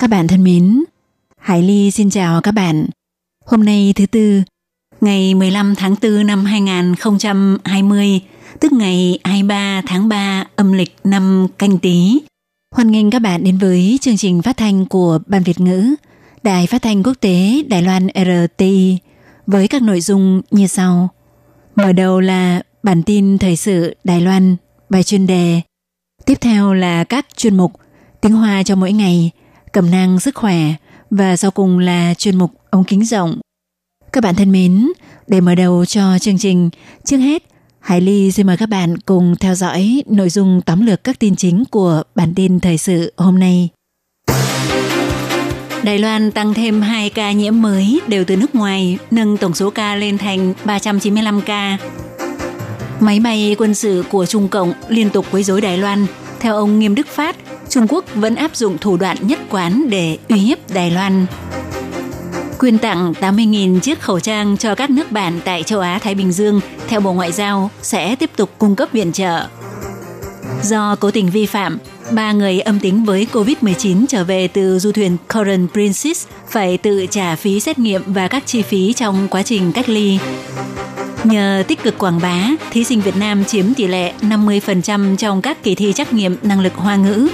Các bạn thân mến, Hải Ly xin chào các bạn. Hôm nay thứ tư, ngày 15 tháng 4 năm 2020, tức ngày 23 tháng 3 âm lịch năm canh tí. Hoan nghênh các bạn đến với chương trình phát thanh của Ban Việt ngữ, Đài phát thanh quốc tế Đài Loan RT với các nội dung như sau. Mở đầu là bản tin thời sự Đài Loan, bài chuyên đề. Tiếp theo là các chuyên mục tiếng Hoa cho mỗi ngày, cẩm nang sức khỏe và sau cùng là chuyên mục ống kính rộng. Các bạn thân mến, để mở đầu cho chương trình, trước hết Hải Ly xin mời các bạn cùng theo dõi nội dung tóm lược các tin chính của bản tin thời sự hôm nay. Đài Loan tăng thêm 2 ca nhiễm mới đều từ nước ngoài, nâng tổng số ca lên thành 395 ca. Máy bay quân sự của Trung Cộng liên tục quấy rối Đài Loan. Theo ông Nghiêm Đức Phát, Trung Quốc vẫn áp dụng thủ đoạn nhất quán để uy hiếp Đài Loan. Quyên tặng 80.000 chiếc khẩu trang cho các nước bạn tại châu Á-Thái Bình Dương theo Bộ Ngoại giao sẽ tiếp tục cung cấp viện trợ. Do cố tình vi phạm, ba người âm tính với COVID-19 trở về từ du thuyền Coral Princess phải tự trả phí xét nghiệm và các chi phí trong quá trình cách ly. Nhờ tích cực quảng bá, thí sinh Việt Nam chiếm tỷ lệ 50% trong các kỳ thi trắc nghiệm năng lực hoa ngữ.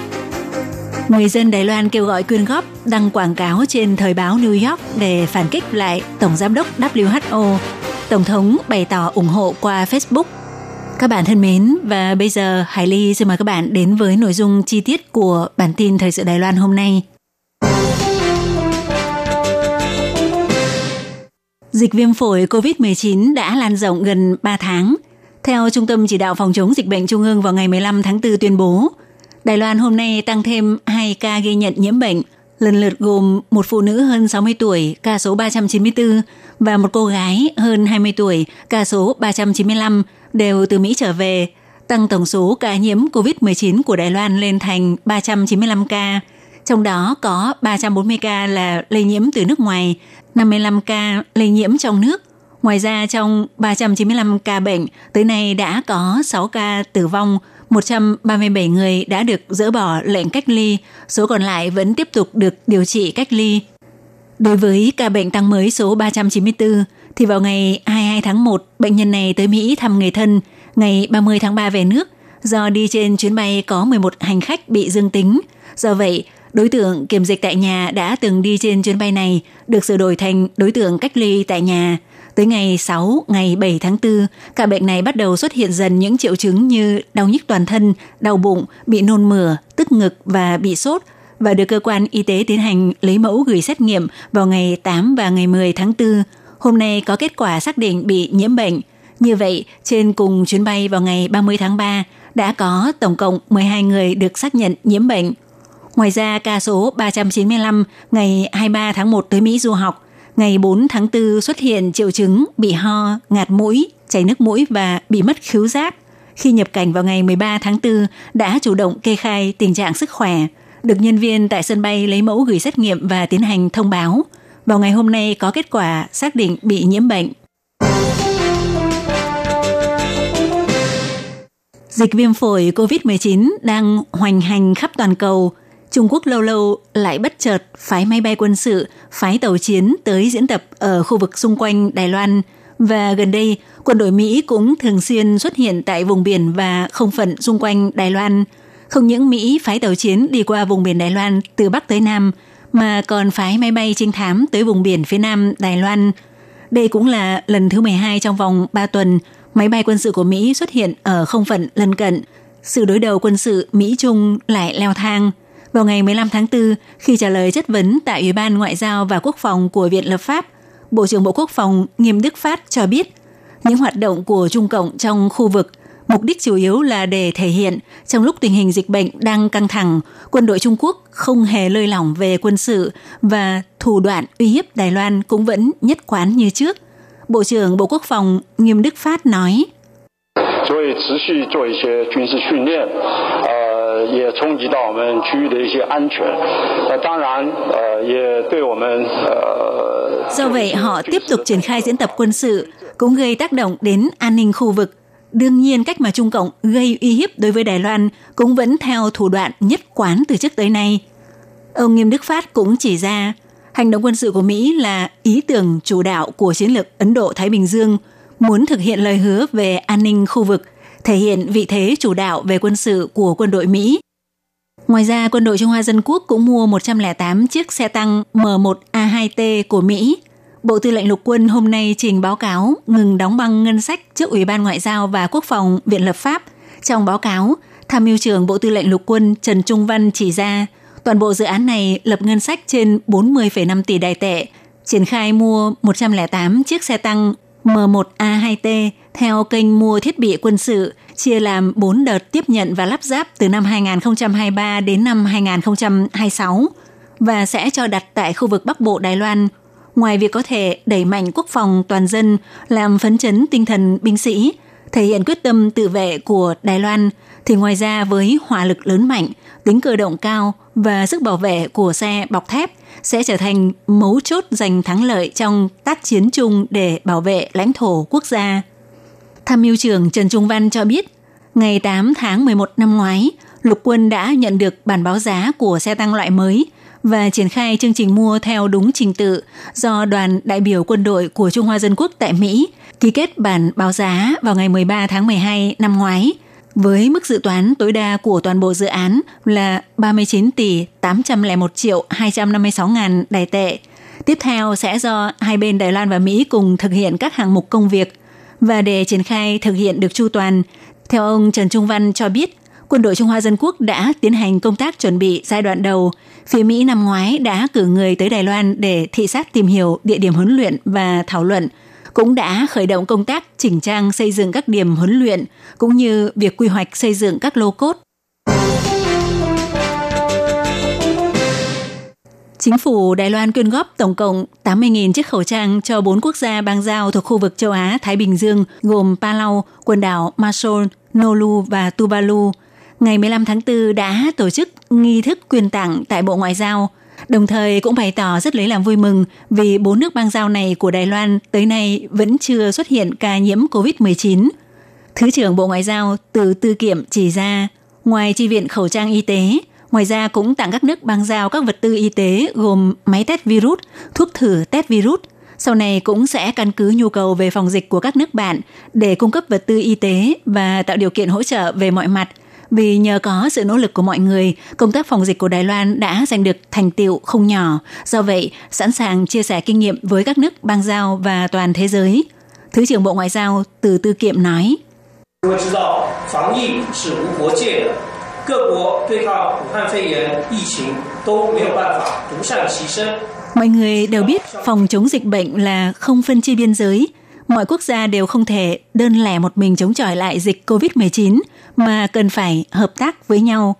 Người dân Đài Loan kêu gọi quyên góp đăng quảng cáo trên thời báo New York để phản kích lại Tổng Giám đốc WHO. Tổng thống bày tỏ ủng hộ qua Facebook. Các bạn thân mến, và bây giờ Hải Ly xin mời các bạn đến với nội dung chi tiết của bản tin Thời sự Đài Loan hôm nay. Dịch viêm phổi COVID-19 đã lan rộng gần 3 tháng. Theo Trung tâm Chỉ đạo Phòng chống dịch bệnh Trung ương vào ngày 15 tháng 4 tuyên bố, Đài Loan hôm nay tăng thêm 2 ca ghi nhận nhiễm bệnh, lần lượt gồm một phụ nữ hơn 60 tuổi, ca số 394, và một cô gái hơn 20 tuổi, ca số 395, đều từ Mỹ trở về, tăng tổng số ca nhiễm COVID-19 của Đài Loan lên thành 395 ca. Trong đó có 340 ca là lây nhiễm từ nước ngoài, 55 ca lây nhiễm trong nước. Ngoài ra trong 395 ca bệnh, tới nay đã có 6 ca tử vong, 137 người đã được dỡ bỏ lệnh cách ly, số còn lại vẫn tiếp tục được điều trị cách ly. Đối với ca bệnh tăng mới số 394, thì vào ngày 22 tháng 1, bệnh nhân này tới Mỹ thăm người thân, ngày 30 tháng 3 về nước. Do đi trên chuyến bay có 11 hành khách bị dương tính. Do vậy, đối tượng kiểm dịch tại nhà đã từng đi trên chuyến bay này được sửa đổi thành đối tượng cách ly tại nhà. Tới ngày 6, ngày 7 tháng 4, cả bệnh này bắt đầu xuất hiện dần những triệu chứng như đau nhức toàn thân, đau bụng, bị nôn mửa, tức ngực và bị sốt và được cơ quan y tế tiến hành lấy mẫu gửi xét nghiệm vào ngày 8 và ngày 10 tháng 4. Hôm nay có kết quả xác định bị nhiễm bệnh. Như vậy, trên cùng chuyến bay vào ngày 30 tháng 3 đã có tổng cộng 12 người được xác nhận nhiễm bệnh. Ngoài ra, ca số 395 ngày 23 tháng 1 tới Mỹ du học, ngày 4 tháng 4 xuất hiện triệu chứng bị ho, ngạt mũi, chảy nước mũi và bị mất khứu giác. Khi nhập cảnh vào ngày 13 tháng 4 đã chủ động kê khai tình trạng sức khỏe, được nhân viên tại sân bay lấy mẫu gửi xét nghiệm và tiến hành thông báo. Vào ngày hôm nay có kết quả xác định bị nhiễm bệnh. Dịch viêm phổi COVID-19 đang hoành hành khắp toàn cầu. Trung Quốc lâu lâu lại bất chợt phái máy bay quân sự, phái tàu chiến tới diễn tập ở khu vực xung quanh Đài Loan. Và gần đây, quân đội Mỹ cũng thường xuyên xuất hiện tại vùng biển và không phận xung quanh Đài Loan. Không những Mỹ phái tàu chiến đi qua vùng biển Đài Loan từ Bắc tới Nam, mà còn phái máy bay trinh thám tới vùng biển phía Nam Đài Loan. Đây cũng là lần thứ 12 trong vòng 3 tuần máy bay quân sự của Mỹ xuất hiện ở không phận lân cận. Sự đối đầu quân sự Mỹ-Trung lại leo thang. Vào ngày 15 tháng 4, khi trả lời chất vấn tại Ủy ban Ngoại giao và Quốc phòng của Viện Lập pháp, Bộ trưởng Bộ Quốc phòng Nghiêm Đức Phát cho biết những hoạt động của Trung Cộng trong khu vực Mục đích chủ yếu là để thể hiện trong lúc tình hình dịch bệnh đang căng thẳng, quân đội Trung Quốc không hề lơi lỏng về quân sự và thủ đoạn uy hiếp Đài Loan cũng vẫn nhất quán như trước. Bộ trưởng Bộ Quốc phòng Nghiêm Đức Phát nói. 所以持续做一些军事训练，呃， 也冲击到我们区域的一些安全。呃，当然，呃，也对我们呃。Do vậy, họ tiếp tục triển khai diễn tập quân sự, cũng gây tác động đến an ninh khu vực. Đương nhiên, cách mà Trung Cộng gây uy hiếp đối với Đài Loan cũng vẫn theo thủ đoạn nhất quán từ trước tới nay. Ông Nghiêm Đức Phát cũng chỉ ra, hành động quân sự của Mỹ là ý tưởng chủ đạo của chiến lược Ấn Độ-Thái Bình Dương – muốn thực hiện lời hứa về an ninh khu vực, thể hiện vị thế chủ đạo về quân sự của quân đội Mỹ. Ngoài ra, quân đội Trung Hoa Dân Quốc cũng mua 108 chiếc xe tăng M1A2T của Mỹ. Bộ Tư lệnh Lục quân hôm nay trình báo cáo ngừng đóng băng ngân sách trước Ủy ban Ngoại giao và Quốc phòng Viện Lập pháp. Trong báo cáo, Tham mưu trưởng Bộ Tư lệnh Lục quân Trần Trung Văn chỉ ra, toàn bộ dự án này lập ngân sách trên 40,5 tỷ đài tệ, triển khai mua 108 chiếc xe tăng M1A2T theo kênh mua thiết bị quân sự chia làm 4 đợt tiếp nhận và lắp ráp từ năm 2023 đến năm 2026 và sẽ cho đặt tại khu vực Bắc Bộ Đài Loan. Ngoài việc có thể đẩy mạnh quốc phòng toàn dân, làm phấn chấn tinh thần binh sĩ, thể hiện quyết tâm tự vệ của Đài Loan, thì ngoài ra với hỏa lực lớn mạnh, tính cơ động cao và sức bảo vệ của xe bọc thép – sẽ trở thành mấu chốt giành thắng lợi trong tác chiến chung để bảo vệ lãnh thổ quốc gia. Tham mưu trưởng Trần Trung Văn cho biết, ngày 8 tháng 11 năm ngoái, lục quân đã nhận được bản báo giá của xe tăng loại mới và triển khai chương trình mua theo đúng trình tự do đoàn đại biểu quân đội của Trung Hoa Dân Quốc tại Mỹ ký kết bản báo giá vào ngày 13 tháng 12 năm ngoái – với mức dự toán tối đa của toàn bộ dự án là 39 tỷ 801 triệu 256 ngàn đài tệ. Tiếp theo sẽ do hai bên Đài Loan và Mỹ cùng thực hiện các hạng mục công việc. Và để triển khai thực hiện được chu toàn, theo ông Trần Trung Văn cho biết, quân đội Trung Hoa Dân Quốc đã tiến hành công tác chuẩn bị giai đoạn đầu. Phía Mỹ năm ngoái đã cử người tới Đài Loan để thị sát tìm hiểu địa điểm huấn luyện và thảo luận – cũng đã khởi động công tác chỉnh trang xây dựng các điểm huấn luyện cũng như việc quy hoạch xây dựng các lô cốt. Chính phủ Đài Loan quyên góp tổng cộng 80.000 chiếc khẩu trang cho bốn quốc gia bang giao thuộc khu vực châu Á Thái Bình Dương gồm Palau, quần đảo Marshall, Nolu và Tuvalu. Ngày 15 tháng 4 đã tổ chức nghi thức quyên tặng tại Bộ Ngoại giao – đồng thời cũng bày tỏ rất lấy làm vui mừng vì bốn nước bang giao này của Đài Loan tới nay vẫn chưa xuất hiện ca nhiễm COVID-19. Thứ trưởng Bộ Ngoại giao từ Tư Kiệm chỉ ra, ngoài chi viện khẩu trang y tế, ngoài ra cũng tặng các nước bang giao các vật tư y tế gồm máy test virus, thuốc thử test virus, sau này cũng sẽ căn cứ nhu cầu về phòng dịch của các nước bạn để cung cấp vật tư y tế và tạo điều kiện hỗ trợ về mọi mặt – vì nhờ có sự nỗ lực của mọi người, công tác phòng dịch của Đài Loan đã giành được thành tiệu không nhỏ. Do vậy, sẵn sàng chia sẻ kinh nghiệm với các nước bang giao và toàn thế giới. Thứ trưởng Bộ Ngoại giao Từ Tư Kiệm nói. Mọi người đều biết phòng chống dịch bệnh là không phân chia biên giới. Mọi quốc gia đều không thể đơn lẻ một mình chống chọi lại dịch COVID-19 mà cần phải hợp tác với nhau.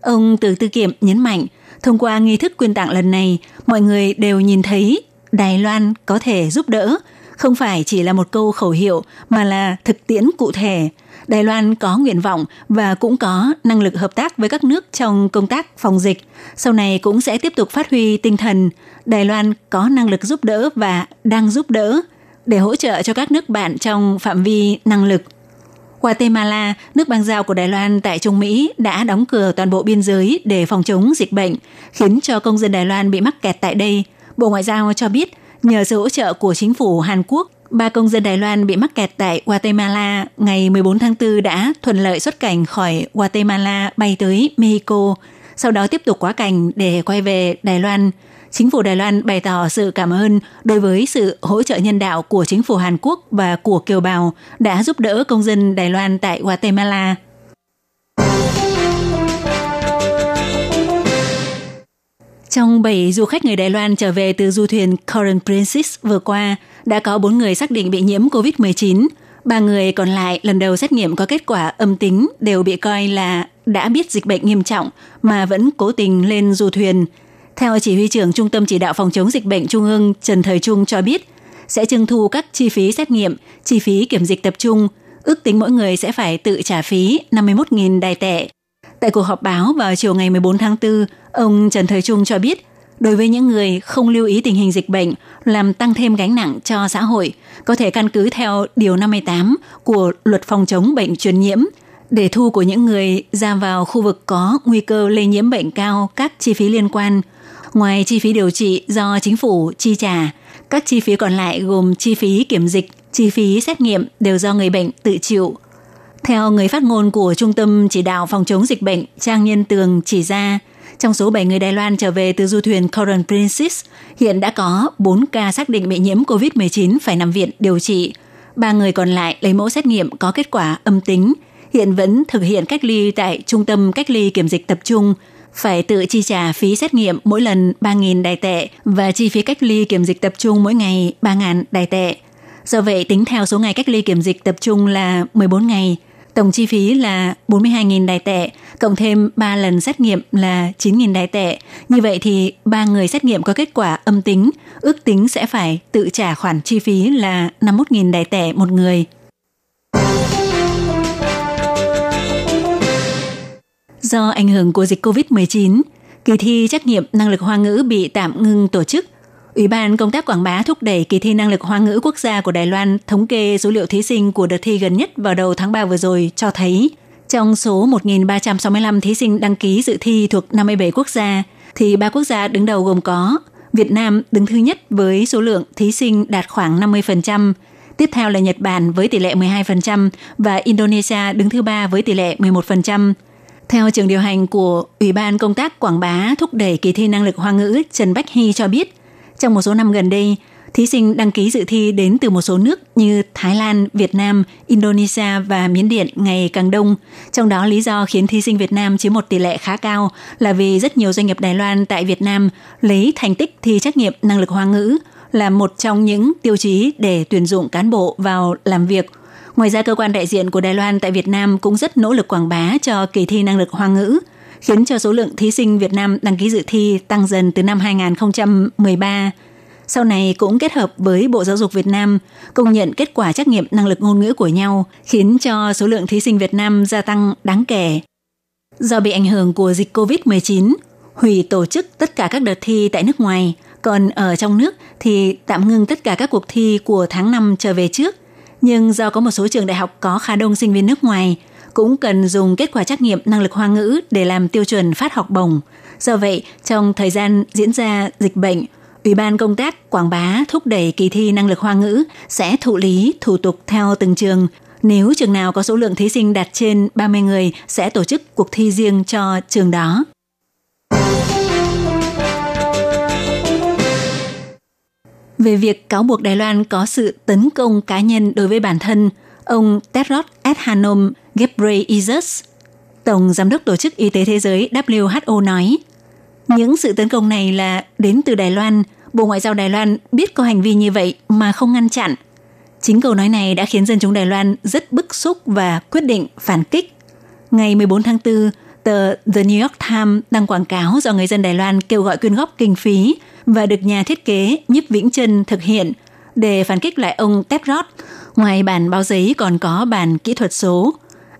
Ông Từ Tư Kiệm nhấn mạnh, thông qua nghi thức quyên tặng lần này, mọi người đều nhìn thấy Đài Loan có thể giúp đỡ, không phải chỉ là một câu khẩu hiệu mà là thực tiễn cụ thể. Đài Loan có nguyện vọng và cũng có năng lực hợp tác với các nước trong công tác phòng dịch. Sau này cũng sẽ tiếp tục phát huy tinh thần Đài Loan có năng lực giúp đỡ và đang giúp đỡ để hỗ trợ cho các nước bạn trong phạm vi năng lực. Guatemala, nước bang giao của Đài Loan tại Trung Mỹ đã đóng cửa toàn bộ biên giới để phòng chống dịch bệnh, khiến cho công dân Đài Loan bị mắc kẹt tại đây. Bộ Ngoại giao cho biết, nhờ sự hỗ trợ của chính phủ Hàn Quốc, ba công dân Đài Loan bị mắc kẹt tại Guatemala ngày 14 tháng 4 đã thuận lợi xuất cảnh khỏi Guatemala bay tới Mexico, sau đó tiếp tục quá cảnh để quay về Đài Loan – chính phủ Đài Loan bày tỏ sự cảm ơn đối với sự hỗ trợ nhân đạo của chính phủ Hàn Quốc và của kiều bào đã giúp đỡ công dân Đài Loan tại Guatemala. Trong 7 du khách người Đài Loan trở về từ du thuyền Current Princess vừa qua, đã có 4 người xác định bị nhiễm COVID-19. Ba người còn lại lần đầu xét nghiệm có kết quả âm tính đều bị coi là đã biết dịch bệnh nghiêm trọng mà vẫn cố tình lên du thuyền. Theo chỉ huy trưởng Trung tâm Chỉ đạo Phòng chống dịch bệnh Trung ương Trần Thời Trung cho biết, sẽ trưng thu các chi phí xét nghiệm, chi phí kiểm dịch tập trung, ước tính mỗi người sẽ phải tự trả phí 51.000 đài tệ. Tại cuộc họp báo vào chiều ngày 14 tháng 4, ông Trần Thời Trung cho biết, đối với những người không lưu ý tình hình dịch bệnh làm tăng thêm gánh nặng cho xã hội, có thể căn cứ theo Điều 58 của Luật phòng chống bệnh truyền nhiễm để thu của những người ra vào khu vực có nguy cơ lây nhiễm bệnh cao các chi phí liên quan. Ngoài chi phí điều trị do chính phủ chi trả, các chi phí còn lại gồm chi phí kiểm dịch, chi phí xét nghiệm đều do người bệnh tự chịu. Theo người phát ngôn của Trung tâm Chỉ đạo Phòng chống dịch bệnh Trang Nhân Tường chỉ ra, trong số 7 người Đài Loan trở về từ du thuyền Coral Princess, hiện đã có 4 ca xác định bị nhiễm COVID-19 phải nằm viện điều trị. Ba người còn lại lấy mẫu xét nghiệm có kết quả âm tính, hiện vẫn thực hiện cách ly tại Trung tâm Cách ly Kiểm dịch Tập trung, phải tự chi trả phí xét nghiệm mỗi lần 3.000 đài tệ và chi phí cách ly kiểm dịch tập trung mỗi ngày 3.000 đài tệ. Do vậy, tính theo số ngày cách ly kiểm dịch tập trung là 14 ngày, tổng chi phí là 42.000 đài tệ, cộng thêm 3 lần xét nghiệm là 9.000 đài tệ. Như vậy thì ba người xét nghiệm có kết quả âm tính, ước tính sẽ phải tự trả khoản chi phí là 51.000 đài tệ một người. Do ảnh hưởng của dịch COVID-19, kỳ thi trắc nghiệm năng lực hoa ngữ bị tạm ngưng tổ chức. Ủy ban công tác quảng bá thúc đẩy kỳ thi năng lực hoa ngữ quốc gia của Đài Loan thống kê số liệu thí sinh của đợt thi gần nhất vào đầu tháng 3 vừa rồi cho thấy trong số 1.365 thí sinh đăng ký dự thi thuộc 57 quốc gia, thì ba quốc gia đứng đầu gồm có Việt Nam đứng thứ nhất với số lượng thí sinh đạt khoảng 50%, tiếp theo là Nhật Bản với tỷ lệ 12% và Indonesia đứng thứ ba với tỷ lệ 11%. Theo trường điều hành của Ủy ban Công tác Quảng bá thúc đẩy kỳ thi năng lực hoa ngữ Trần Bách Hy cho biết, trong một số năm gần đây, thí sinh đăng ký dự thi đến từ một số nước như Thái Lan, Việt Nam, Indonesia và Miến Điện ngày càng đông. Trong đó lý do khiến thí sinh Việt Nam chiếm một tỷ lệ khá cao là vì rất nhiều doanh nghiệp Đài Loan tại Việt Nam lấy thành tích thi trắc nghiệm năng lực hoa ngữ là một trong những tiêu chí để tuyển dụng cán bộ vào làm việc – Ngoài ra, cơ quan đại diện của Đài Loan tại Việt Nam cũng rất nỗ lực quảng bá cho kỳ thi năng lực hoa ngữ, khiến cho số lượng thí sinh Việt Nam đăng ký dự thi tăng dần từ năm 2013. Sau này cũng kết hợp với Bộ Giáo dục Việt Nam công nhận kết quả trắc nghiệm năng lực ngôn ngữ của nhau, khiến cho số lượng thí sinh Việt Nam gia tăng đáng kể. Do bị ảnh hưởng của dịch COVID-19, hủy tổ chức tất cả các đợt thi tại nước ngoài, còn ở trong nước thì tạm ngưng tất cả các cuộc thi của tháng 5 trở về trước – nhưng do có một số trường đại học có khá đông sinh viên nước ngoài, cũng cần dùng kết quả trắc nghiệm năng lực hoa ngữ để làm tiêu chuẩn phát học bổng. Do vậy, trong thời gian diễn ra dịch bệnh, Ủy ban công tác quảng bá thúc đẩy kỳ thi năng lực hoa ngữ sẽ thụ lý thủ tục theo từng trường. Nếu trường nào có số lượng thí sinh đạt trên 30 người sẽ tổ chức cuộc thi riêng cho trường đó. Về việc cáo buộc Đài Loan có sự tấn công cá nhân đối với bản thân, ông Tedros Adhanom Ghebreyesus, Tổng Giám đốc Tổ chức Y tế Thế giới WHO nói, những sự tấn công này là đến từ Đài Loan, Bộ Ngoại giao Đài Loan biết có hành vi như vậy mà không ngăn chặn. Chính câu nói này đã khiến dân chúng Đài Loan rất bức xúc và quyết định phản kích. Ngày 14 tháng 4, tờ The New York Times đăng quảng cáo do người dân Đài Loan kêu gọi quyên góp kinh phí và được nhà thiết kế Nhiếp Vĩnh Trân thực hiện để phản kích lại ông Tedros. Ngoài bản báo giấy còn có bản kỹ thuật số.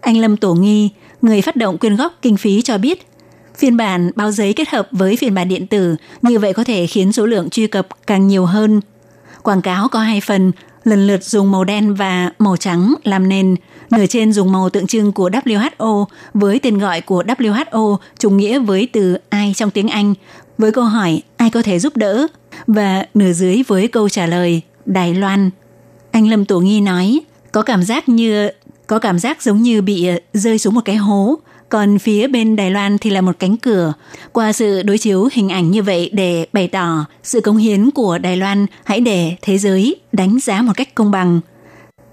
Anh Lâm Tổ Nghi, người phát động quyên góp kinh phí cho biết, phiên bản báo giấy kết hợp với phiên bản điện tử như vậy có thể khiến số lượng truy cập càng nhiều hơn. Quảng cáo có hai phần, lần lượt dùng màu đen và màu trắng làm nền. Nửa trên dùng màu tượng trưng của WHO với tên gọi của WHO trùng nghĩa với từ ai trong tiếng Anh với câu hỏi ai có thể giúp đỡ và nửa dưới với câu trả lời Đài Loan. Anh Lâm Tổ Nghi nói có cảm giác như có cảm giác giống như bị ờ, rơi xuống một cái hố, còn phía bên Đài Loan thì là một cánh cửa. Qua sự đối chiếu hình ảnh như vậy để bày tỏ sự cống hiến của Đài Loan hãy để thế giới đánh giá một cách công bằng.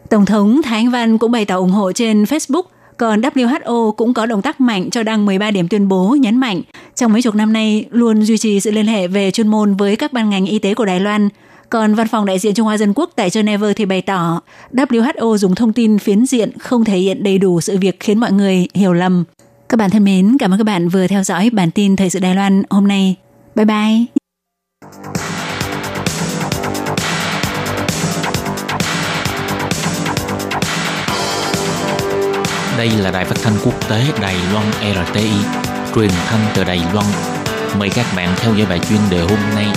Tổng thống Thái Anh Văn cũng bày tỏ ủng hộ trên Facebook còn WHO cũng có động tác mạnh cho đăng 13 điểm tuyên bố nhấn mạnh trong mấy chục năm nay luôn duy trì sự liên hệ về chuyên môn với các ban ngành y tế của Đài Loan, còn văn phòng đại diện Trung Hoa Dân Quốc tại Geneva thì bày tỏ WHO dùng thông tin phiến diện không thể hiện đầy đủ sự việc khiến mọi người hiểu lầm. Các bạn thân mến, cảm ơn các bạn vừa theo dõi bản tin Thời sự Đài Loan hôm nay. Bye bye! Đây là đài phát thanh quốc tế Đài Loan RTI, truyền thanh từ Đài Loan. Mời các bạn theo dõi bài chuyên đề hôm nay.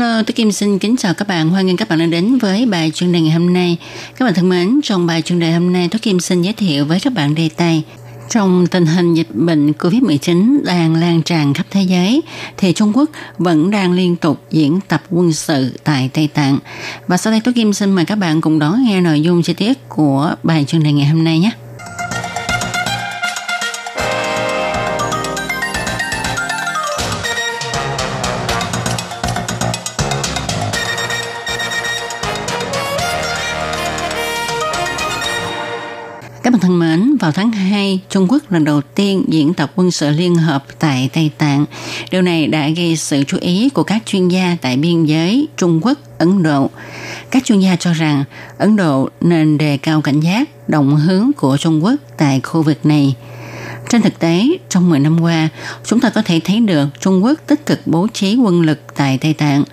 Hello, tôi Kim xin kính chào các bạn. Hoan nghênh các bạn đã đến với bài chuyên đề ngày hôm nay. Các bạn thân mến, trong bài chuyên đề hôm nay, tôi Kim xin giới thiệu với các bạn đề tài trong tình hình dịch bệnh COVID-19 đang lan tràn khắp thế giới, thì Trung Quốc vẫn đang liên tục diễn tập quân sự tại Tây Tạng. Và sau đây tôi Kim xin mời các bạn cùng đón nghe nội dung chi tiết của bài chuyên đề ngày hôm nay nhé. Tháng 2, Trung Quốc lần đầu tiên diễn tập quân sự liên hợp tại Tây Tạng. Điều này đã gây sự chú ý của các chuyên gia tại biên giới Trung Quốc, Ấn Độ. Các chuyên gia cho rằng Ấn Độ nên đề cao cảnh giác, động hướng của Trung Quốc tại khu vực này. Trên thực tế, trong 10 năm qua, chúng ta có thể thấy được Trung Quốc tích cực bố trí quân lực tại Tây Tạng.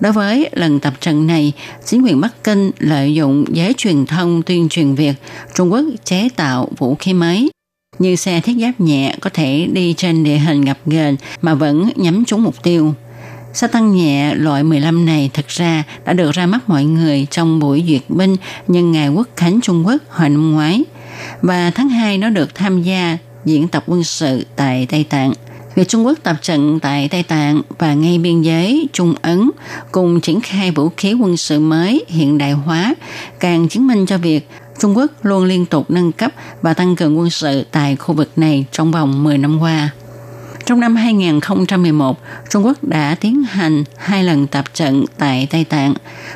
Đối với lần tập trận này, chính quyền Bắc Kinh lợi dụng giới truyền thông tuyên truyền việc Trung Quốc chế tạo vũ khí mới như xe thiết giáp nhẹ có thể đi trên địa hình ngập ghềnh mà vẫn nhắm trúng mục tiêu. Xe tăng nhẹ loại 15 này thực ra đã được ra mắt mọi người trong buổi duyệt binh nhân ngày quốc khánh Trung Quốc hồi năm ngoái. Và tháng 2 nó được tham gia diễn tập quân sự tại Tây Tạng. Việc Trung Quốc tập trận tại Tây Tạng và ngay biên giới Trung Ấn cùng triển khai vũ khí quân sự mới hiện đại hóa càng chứng minh cho việc Trung Quốc luôn liên tục nâng cấp và tăng cường quân sự tại khu vực này trong vòng 10 năm qua. Trong năm 2011, Trung Quốc đã tiến hành hai lần tập trận tại Tây Tạng.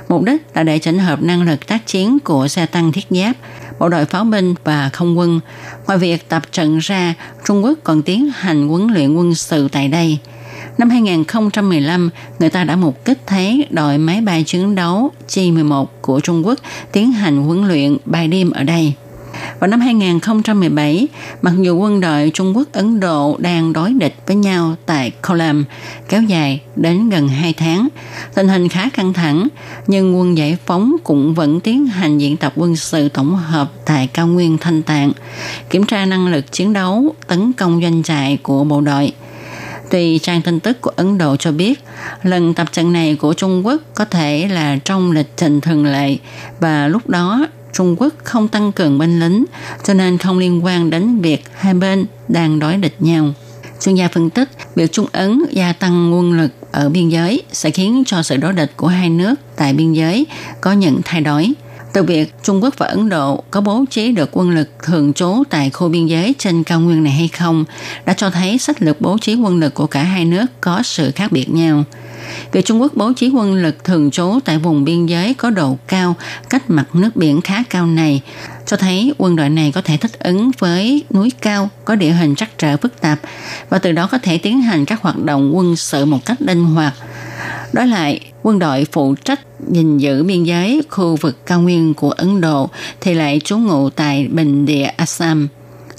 Mục đích là để chỉnh hợp năng lực tác chiến của xe tăng thiết giáp, bộ đội pháo binh và không quân. Ngoài việc tập trận ra, Trung Quốc còn tiến hành huấn luyện quân sự tại đây. Năm 2015, người ta đã mục kích thấy đội máy bay chiến đấu Chi-11 của Trung Quốc tiến hành huấn luyện bay đêm ở đây. Vào năm 2017, mặc dù quân đội Trung Quốc Ấn Độ đang đối địch với nhau tại Kolam kéo dài đến gần 2 tháng, tình hình khá căng thẳng, nhưng quân giải phóng cũng vẫn tiến hành diễn tập quân sự tổng hợp tại cao nguyên Thanh Tạng, kiểm tra năng lực chiến đấu, tấn công doanh trại của bộ đội. Tuy trang tin tức của Ấn Độ cho biết, lần tập trận này của Trung Quốc có thể là trong lịch trình thường lệ và lúc đó Trung Quốc không tăng cường binh lính, cho nên không liên quan đến việc hai bên đang đối địch nhau. Chuyên gia phân tích, việc Trung Ấn gia tăng quân lực ở biên giới sẽ khiến cho sự đối địch của hai nước tại biên giới có những thay đổi. Từ việc Trung Quốc và Ấn Độ có bố trí được quân lực thường trú tại khu biên giới trên cao nguyên này hay không, đã cho thấy sách lược bố trí quân lực của cả hai nước có sự khác biệt nhau. Việc Trung Quốc bố trí quân lực thường trú tại vùng biên giới có độ cao cách mặt nước biển khá cao này cho thấy quân đội này có thể thích ứng với núi cao có địa hình trắc trở phức tạp và từ đó có thể tiến hành các hoạt động quân sự một cách linh hoạt. Đối lại, quân đội phụ trách gìn giữ biên giới khu vực cao nguyên của Ấn Độ thì lại trú ngụ tại bình địa Assam.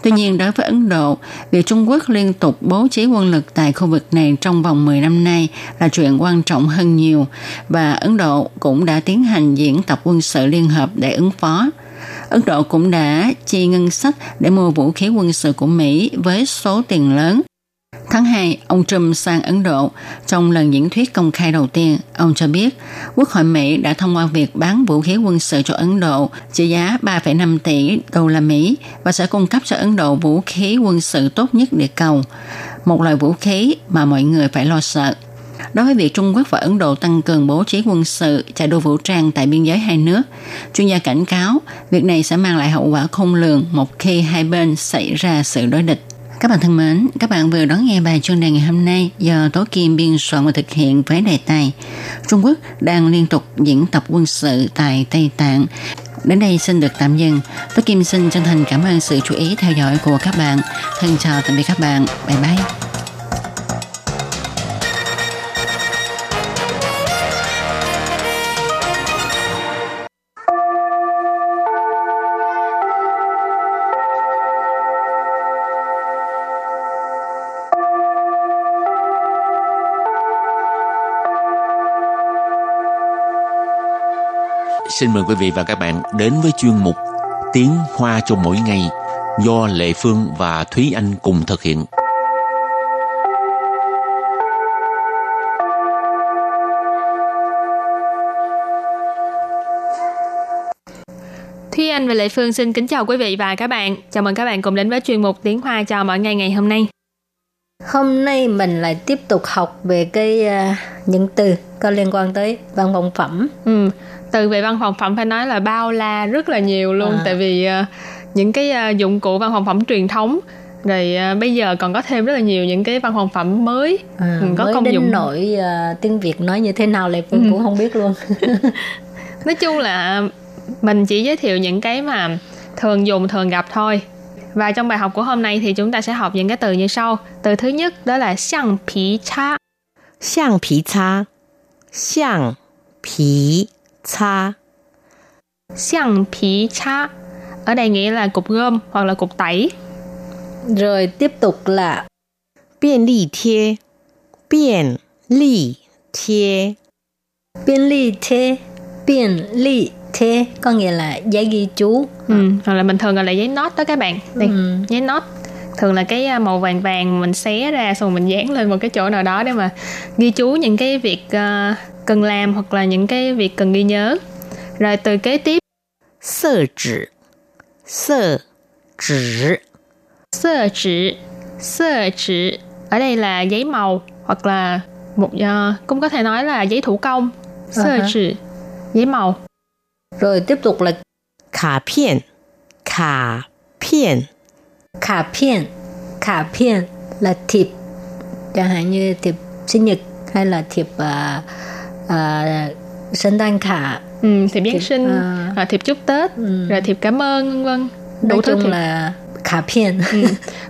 Tuy nhiên, đối với Ấn Độ, việc Trung Quốc liên tục bố trí quân lực tại khu vực này trong vòng 10 năm nay là chuyện quan trọng hơn nhiều và Ấn Độ cũng đã tiến hành diễn tập quân sự liên hợp để ứng phó. Ấn Độ cũng đã chi ngân sách để mua vũ khí quân sự của Mỹ với số tiền lớn Tháng 2, ông Trump sang Ấn Độ. Trong lần diễn thuyết công khai đầu tiên, ông cho biết Quốc hội Mỹ đã thông qua việc bán vũ khí quân sự cho Ấn Độ trị giá 3,5 tỷ đô la Mỹ và sẽ cung cấp cho Ấn Độ vũ khí quân sự tốt nhất địa cầu, một loại vũ khí mà mọi người phải lo sợ. Đối với việc Trung Quốc và Ấn Độ tăng cường bố trí quân sự, chạy đua vũ trang tại biên giới hai nước, chuyên gia cảnh cáo việc này sẽ mang lại hậu quả khôn lường một khi hai bên xảy ra sự đối địch. Các bạn thân mến, các bạn vừa đón nghe bài chuyên đề ngày hôm nay do Tố Kim biên soạn và thực hiện với đề tài Trung Quốc đang liên tục diễn tập quân sự tại Tây Tạng đến đây xin được tạm dừng. Tố Kim xin chân thành cảm ơn sự chú ý theo dõi của các bạn. Thân chào tạm biệt các bạn. Bye bye. Xin mời quý vị và các bạn đến với chuyên mục Tiếng Hoa cho mỗi ngày do Lệ Phương và Thúy Anh cùng thực hiện. Thúy Anh và Lệ Phương xin kính chào quý vị và các bạn. Chào mừng các bạn cùng đến với chuyên mục Tiếng Hoa cho mỗi ngày ngày hôm nay. Hôm nay mình lại tiếp tục học về cái uh, những từ có liên quan tới văn phòng phẩm. Ừ, từ về văn phòng phẩm phải nói là bao la rất là nhiều luôn à. tại vì uh, những cái uh, dụng cụ văn phòng phẩm truyền thống rồi uh, bây giờ còn có thêm rất là nhiều những cái văn phòng phẩm mới à, có mới công đến dụng nổi uh, tiếng việt nói như thế nào lại ừ. cũng không biết luôn nói chung là mình chỉ giới thiệu những cái mà thường dùng thường gặp thôi và trong bài học của hôm nay thì chúng ta sẽ học những cái từ như sau. Từ thứ nhất đó là xiang pí cha. Xiang pí cha. Xiang pí cha. Xiang pí cha. Ở đây nghĩa là cục gom hoặc là cục tẩy. Rồi tiếp tục là biên ly thiê. Biên ly thiê. Biên ly thiê. Biên ly thế có nghĩa là giấy ghi chú ừ, hoặc là mình thường gọi là giấy nốt đó các bạn đây ừ. giấy nốt thường là cái à, màu vàng vàng mình xé ra xong mình dán lên một cái chỗ nào đó để mà ghi chú những cái việc uh, cần làm hoặc là những cái việc cần ghi nhớ rồi từ kế tiếp sơ chỉ sơ chỉ sơ chỉ sơ chỉ ở đây là giấy màu hoặc là một uh, cũng có thể nói là giấy thủ công sơ chỉ giấy màu rồi tiếp tục là卡片卡片 卡片卡片 là thiệp chẳng hạn như thiệp sinh nhật hay là thiệp uh, uh, sinh đan khả ừ, thiệp Giáng sinh uh, à, thiệp chúc Tết ừ. rồi thiệp cảm ơn vân vân đủ thứ thiệp. là khả phiền ừ.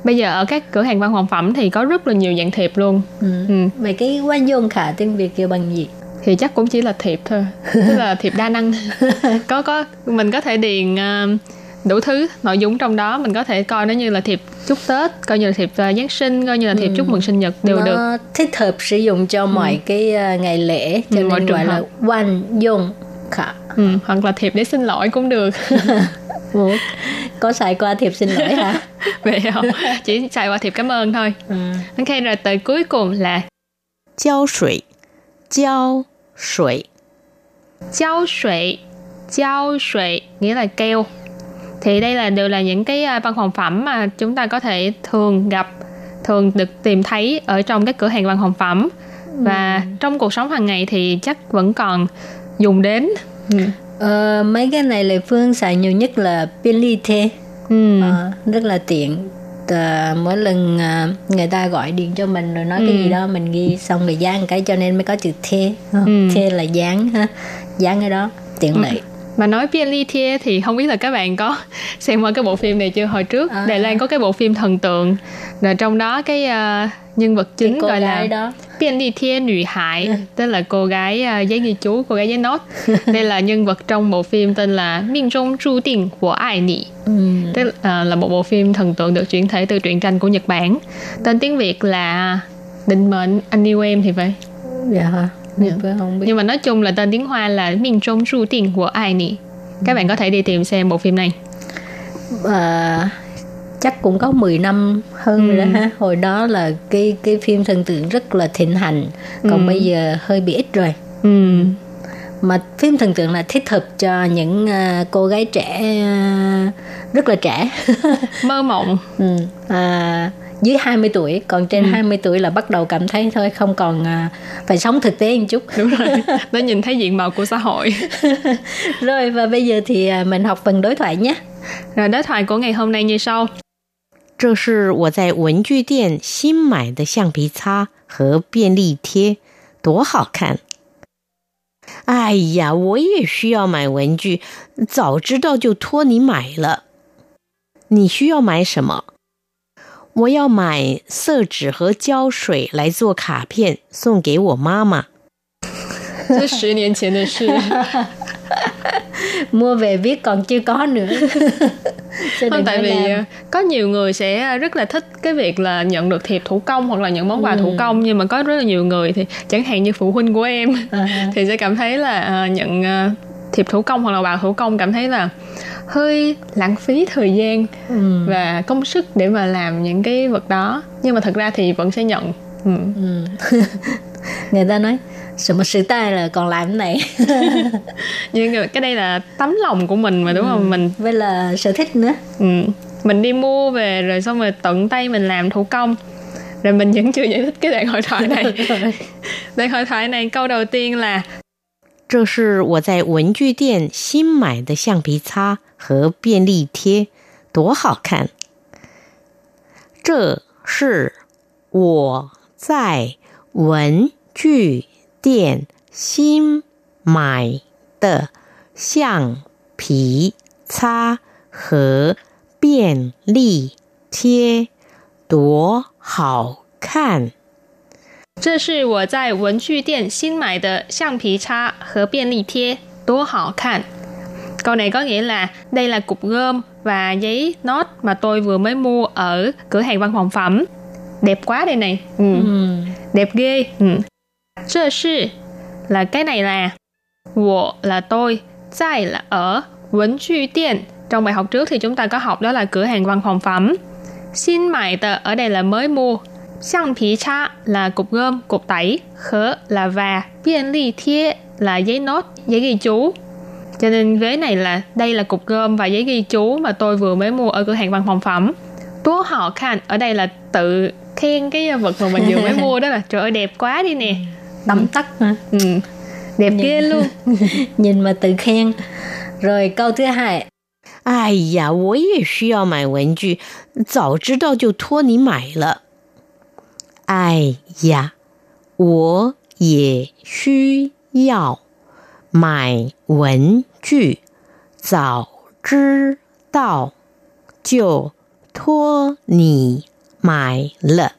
bây giờ ở các cửa hàng văn phòng phẩm thì có rất là nhiều dạng thiệp luôn ừ. Ừ. vậy cái quan dụng khả tiếng việt kêu bằng gì thì chắc cũng chỉ là thiệp thôi tức là thiệp đa năng có có mình có thể điền uh, đủ thứ nội dung trong đó mình có thể coi nó như là thiệp chúc tết coi như là thiệp uh, giáng sinh coi như là thiệp ừ. chúc mừng sinh nhật đều nó được. thích hợp sử dụng cho ừ. mọi cái uh, ngày lễ cho ừ, nên gọi là quan dùng khả. Ừ, hoặc là thiệp để xin lỗi cũng được. Ủa, có xài qua thiệp xin lỗi hả? Vậy không chỉ xài qua thiệp cảm ơn thôi. Ừ. ok rồi từ cuối cùng là giao sủy. Giao sủy. Giao sủy. Giao sủy nghĩa là keo Thì đây là đều là những cái à, văn phòng phẩm mà chúng ta có thể thường gặp Thường được tìm thấy ở trong các cửa hàng văn phòng phẩm Và ừ. trong cuộc sống hàng ngày thì chắc vẫn còn dùng đến ừ. ờ, Mấy cái này là Phương xài nhiều nhất là Billy Thê ừ. ờ, Rất là tiện uh, mỗi lần uh, người ta gọi điện cho mình rồi nói ừ. cái gì đó mình ghi xong rồi dán cái cho nên mới có chữ thê ừ. thê là dán ha dán cái đó tiện ừ. Mà nói Thie thì không biết là các bạn có xem qua cái bộ phim này chưa? Hồi trước à. Đài Loan có cái bộ phim thần tượng. Rồi trong đó cái uh, nhân vật chính gọi là đó. Thie Nữ Hải tức là cô gái uh, giấy ghi chú cô gái giấy nốt. Đây là nhân vật trong bộ phim tên là Minh Trung Chu Định của Ai Nị ừ. tức uh, là một bộ phim thần tượng được chuyển thể từ truyện tranh của Nhật Bản. Tên tiếng Việt là định mệnh anh yêu em thì phải? Dạ yeah. Dạ. không biết. nhưng mà nói chung là tên tiếng hoa là Minh Trung Chu Tiền của ai nị các bạn có thể đi tìm xem bộ phim này à, chắc cũng có 10 năm hơn ừ. rồi đó ha hồi đó là cái cái phim thần tượng rất là thịnh hành còn ừ. bây giờ hơi bị ít rồi ừ. mà phim thần tượng là thích hợp cho những uh, cô gái trẻ uh, rất là trẻ mơ mộng ừ. à, dưới 20 tuổi còn trên ừ. 20 tuổi là bắt đầu cảm thấy thôi không còn à, phải sống thực tế một chút đúng rồi nó nhìn thấy diện mạo của xã hội rồi và bây giờ thì à, mình học phần đối thoại nhé rồi đối thoại của ngày hôm nay như sau 这是我在文具店新买的橡皮擦和便利贴，多好看！ 哎呀，我也需要买文具，早知道就托你买了。你需要买什么？ 我要买色纸和胶水来做卡片，送给我妈妈。这十年前的事。 mua về viết còn chưa có nữa Cho không đừng tại có vì làm. à, có nhiều người sẽ rất là thích cái việc là nhận được thiệp thủ công hoặc là những món quà thủ công nhưng mà có rất là nhiều người thì chẳng hạn như phụ huynh của em À, thì sẽ cảm thấy là à, nhận à, thiệp thủ công hoặc là quà thủ công cảm thấy là hơi lãng phí thời gian ừ, và công sức để mà làm những cái vật đó. Nhưng mà thật ra thì vẫn sẽ nhận. Ừ. ừ. người ta nói sự mà sự tay là còn làm cái này. Nhưng mà cái đây là tấm lòng của mình mà đúng không? Mình với là sở thích nữa. Ừ. Mình đi mua về rồi xong rồi tận tay mình làm thủ công. Rồi mình vẫn chưa giải thích cái đoạn hội thoại này. Đoạn hội thoại này câu đầu tiên là 这是我在文具店新买的橡皮擦和便利贴，多好看！这是我在文具店新买的橡皮擦和便利贴，多好看！这是我在文具店新买的橡皮擦和便利贴，多好看 Câu này có nghĩa là đây là cục gôm và giấy nốt mà tôi vừa mới mua ở cửa hàng văn phòng phẩm. Đẹp quá đây này. Ừ. ừ. đẹp ghê ừ. 这是 là cái này là 我 là tôi 在 là ở 文具店 trong bài học trước thì chúng ta có học đó là cửa hàng văn phòng phẩm xin mại tờ ở đây là mới mua Xiang phí cha là cục gom, cục tẩy, khớ là và, biên ly thiết là giấy nốt, giấy ghi chú. Cho nên vế này là đây là cục gom và giấy ghi chú mà tôi vừa mới mua ở cửa hàng văn phòng phẩm. Tố họ khan ở đây là tự khen cái vật mà mình vừa mới mua đó là trời ơi đẹp quá đi nè. tấm tắc hả Ừ. Đẹp ghê luôn. nhìn mà tự khen rồi câu thứ hai 哎呀，我也需要买文具，早知道就托你买了。 哎呀，我也需要买文具，早知道就托你买了。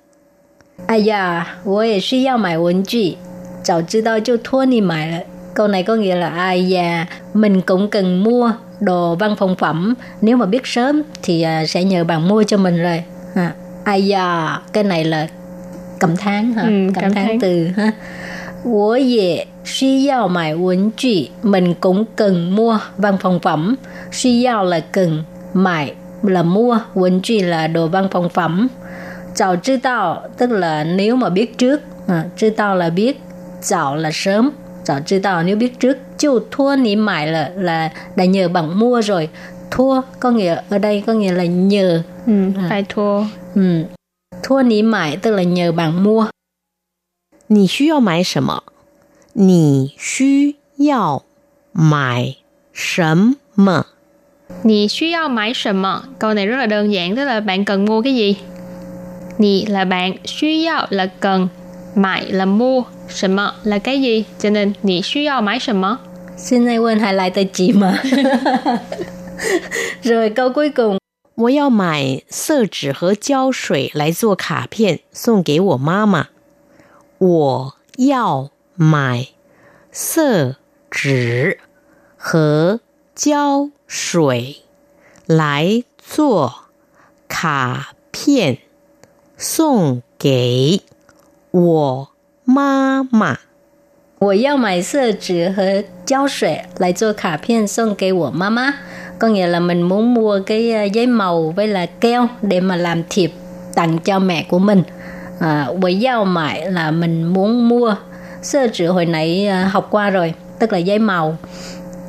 ai da tôi也需要买文具早知道就托你买了 câu này có nghĩa là ai da mình cũng cần mua đồ văn phòng phẩm nếu mà biết sớm thì à, sẽ nhờ bạn mua cho mình rồi ha ai da cái này là cảm thán hả Ừ, cảm, cảm thán thán. từ ha 我也需要买文具 mình cũng cần mua văn phòng phẩm 需要 là cần mải là mua 文具 là đồ văn phòng phẩm 早知道 tức là nếu mà biết trước à, 知道 là biết 早 là sớm 早知道 nếu biết trước 就托你买了 là đã nhờ bạn mua rồi thua có nghĩa ở đây có nghĩa là nhờ Ừ, phải thua. ừ. thua你买 tức là nhờ bạn mua 你需要买什么？你需要买什么？你需要买什么? Câu này rất là đơn giản, tức là bạn cần mua cái gì? Nì là bạn, 需要 là cần, mại là mua, 什么 là cái gì? Cho nên, 你需要买什么? xin ai quên highlight tay chị mà rồi câu cuối cùng 我要买色纸和胶水来做卡片，送给我妈妈。我要买色纸和胶水来做卡片，送给我妈妈。我要买色纸和胶水来做卡片送给我妈妈 có nghĩa là mình muốn mua cái ờ, giấy màu với là keo để mà làm thiệp tặng cho mẹ của mình à, với giao mại là mình muốn mua sơ chữ hồi nãy ờ, học qua rồi tức là giấy màu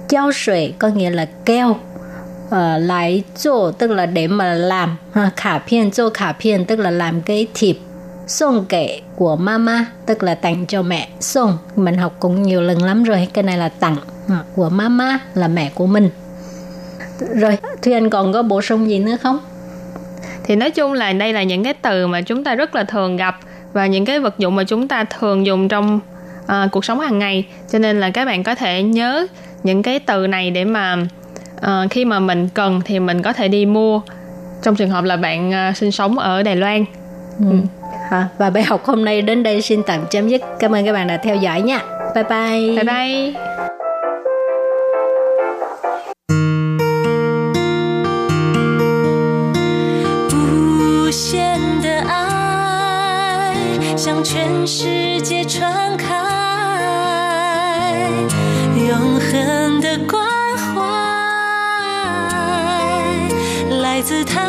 Giao sủy có nghĩa là keo ờ, lại 做 tức là để mà làm ha, khả phiên tức là làm cái thiệp sông kệ của mama tức là tặng cho mẹ. Song mình học cũng nhiều lần lắm rồi. Cái này là tặng à, của mama là mẹ của mình. Rồi, Thùy Anh còn có bổ sung gì nữa không? Thì nói chung là đây là những cái từ mà chúng ta rất là thường gặp và những cái vật dụng mà chúng ta thường dùng trong à, cuộc sống hàng ngày cho nên là các bạn có thể nhớ những cái từ này để mà à, khi mà mình cần thì mình có thể đi mua trong trường hợp là bạn à, sinh sống ở Đài Loan. Ừ. À, và bài học hôm nay đến đây xin tạm chấm dứt. Cảm ơn các bạn đã theo dõi nha. Bye bye. Bye bye. 全世界传开，永恒的关怀，来自他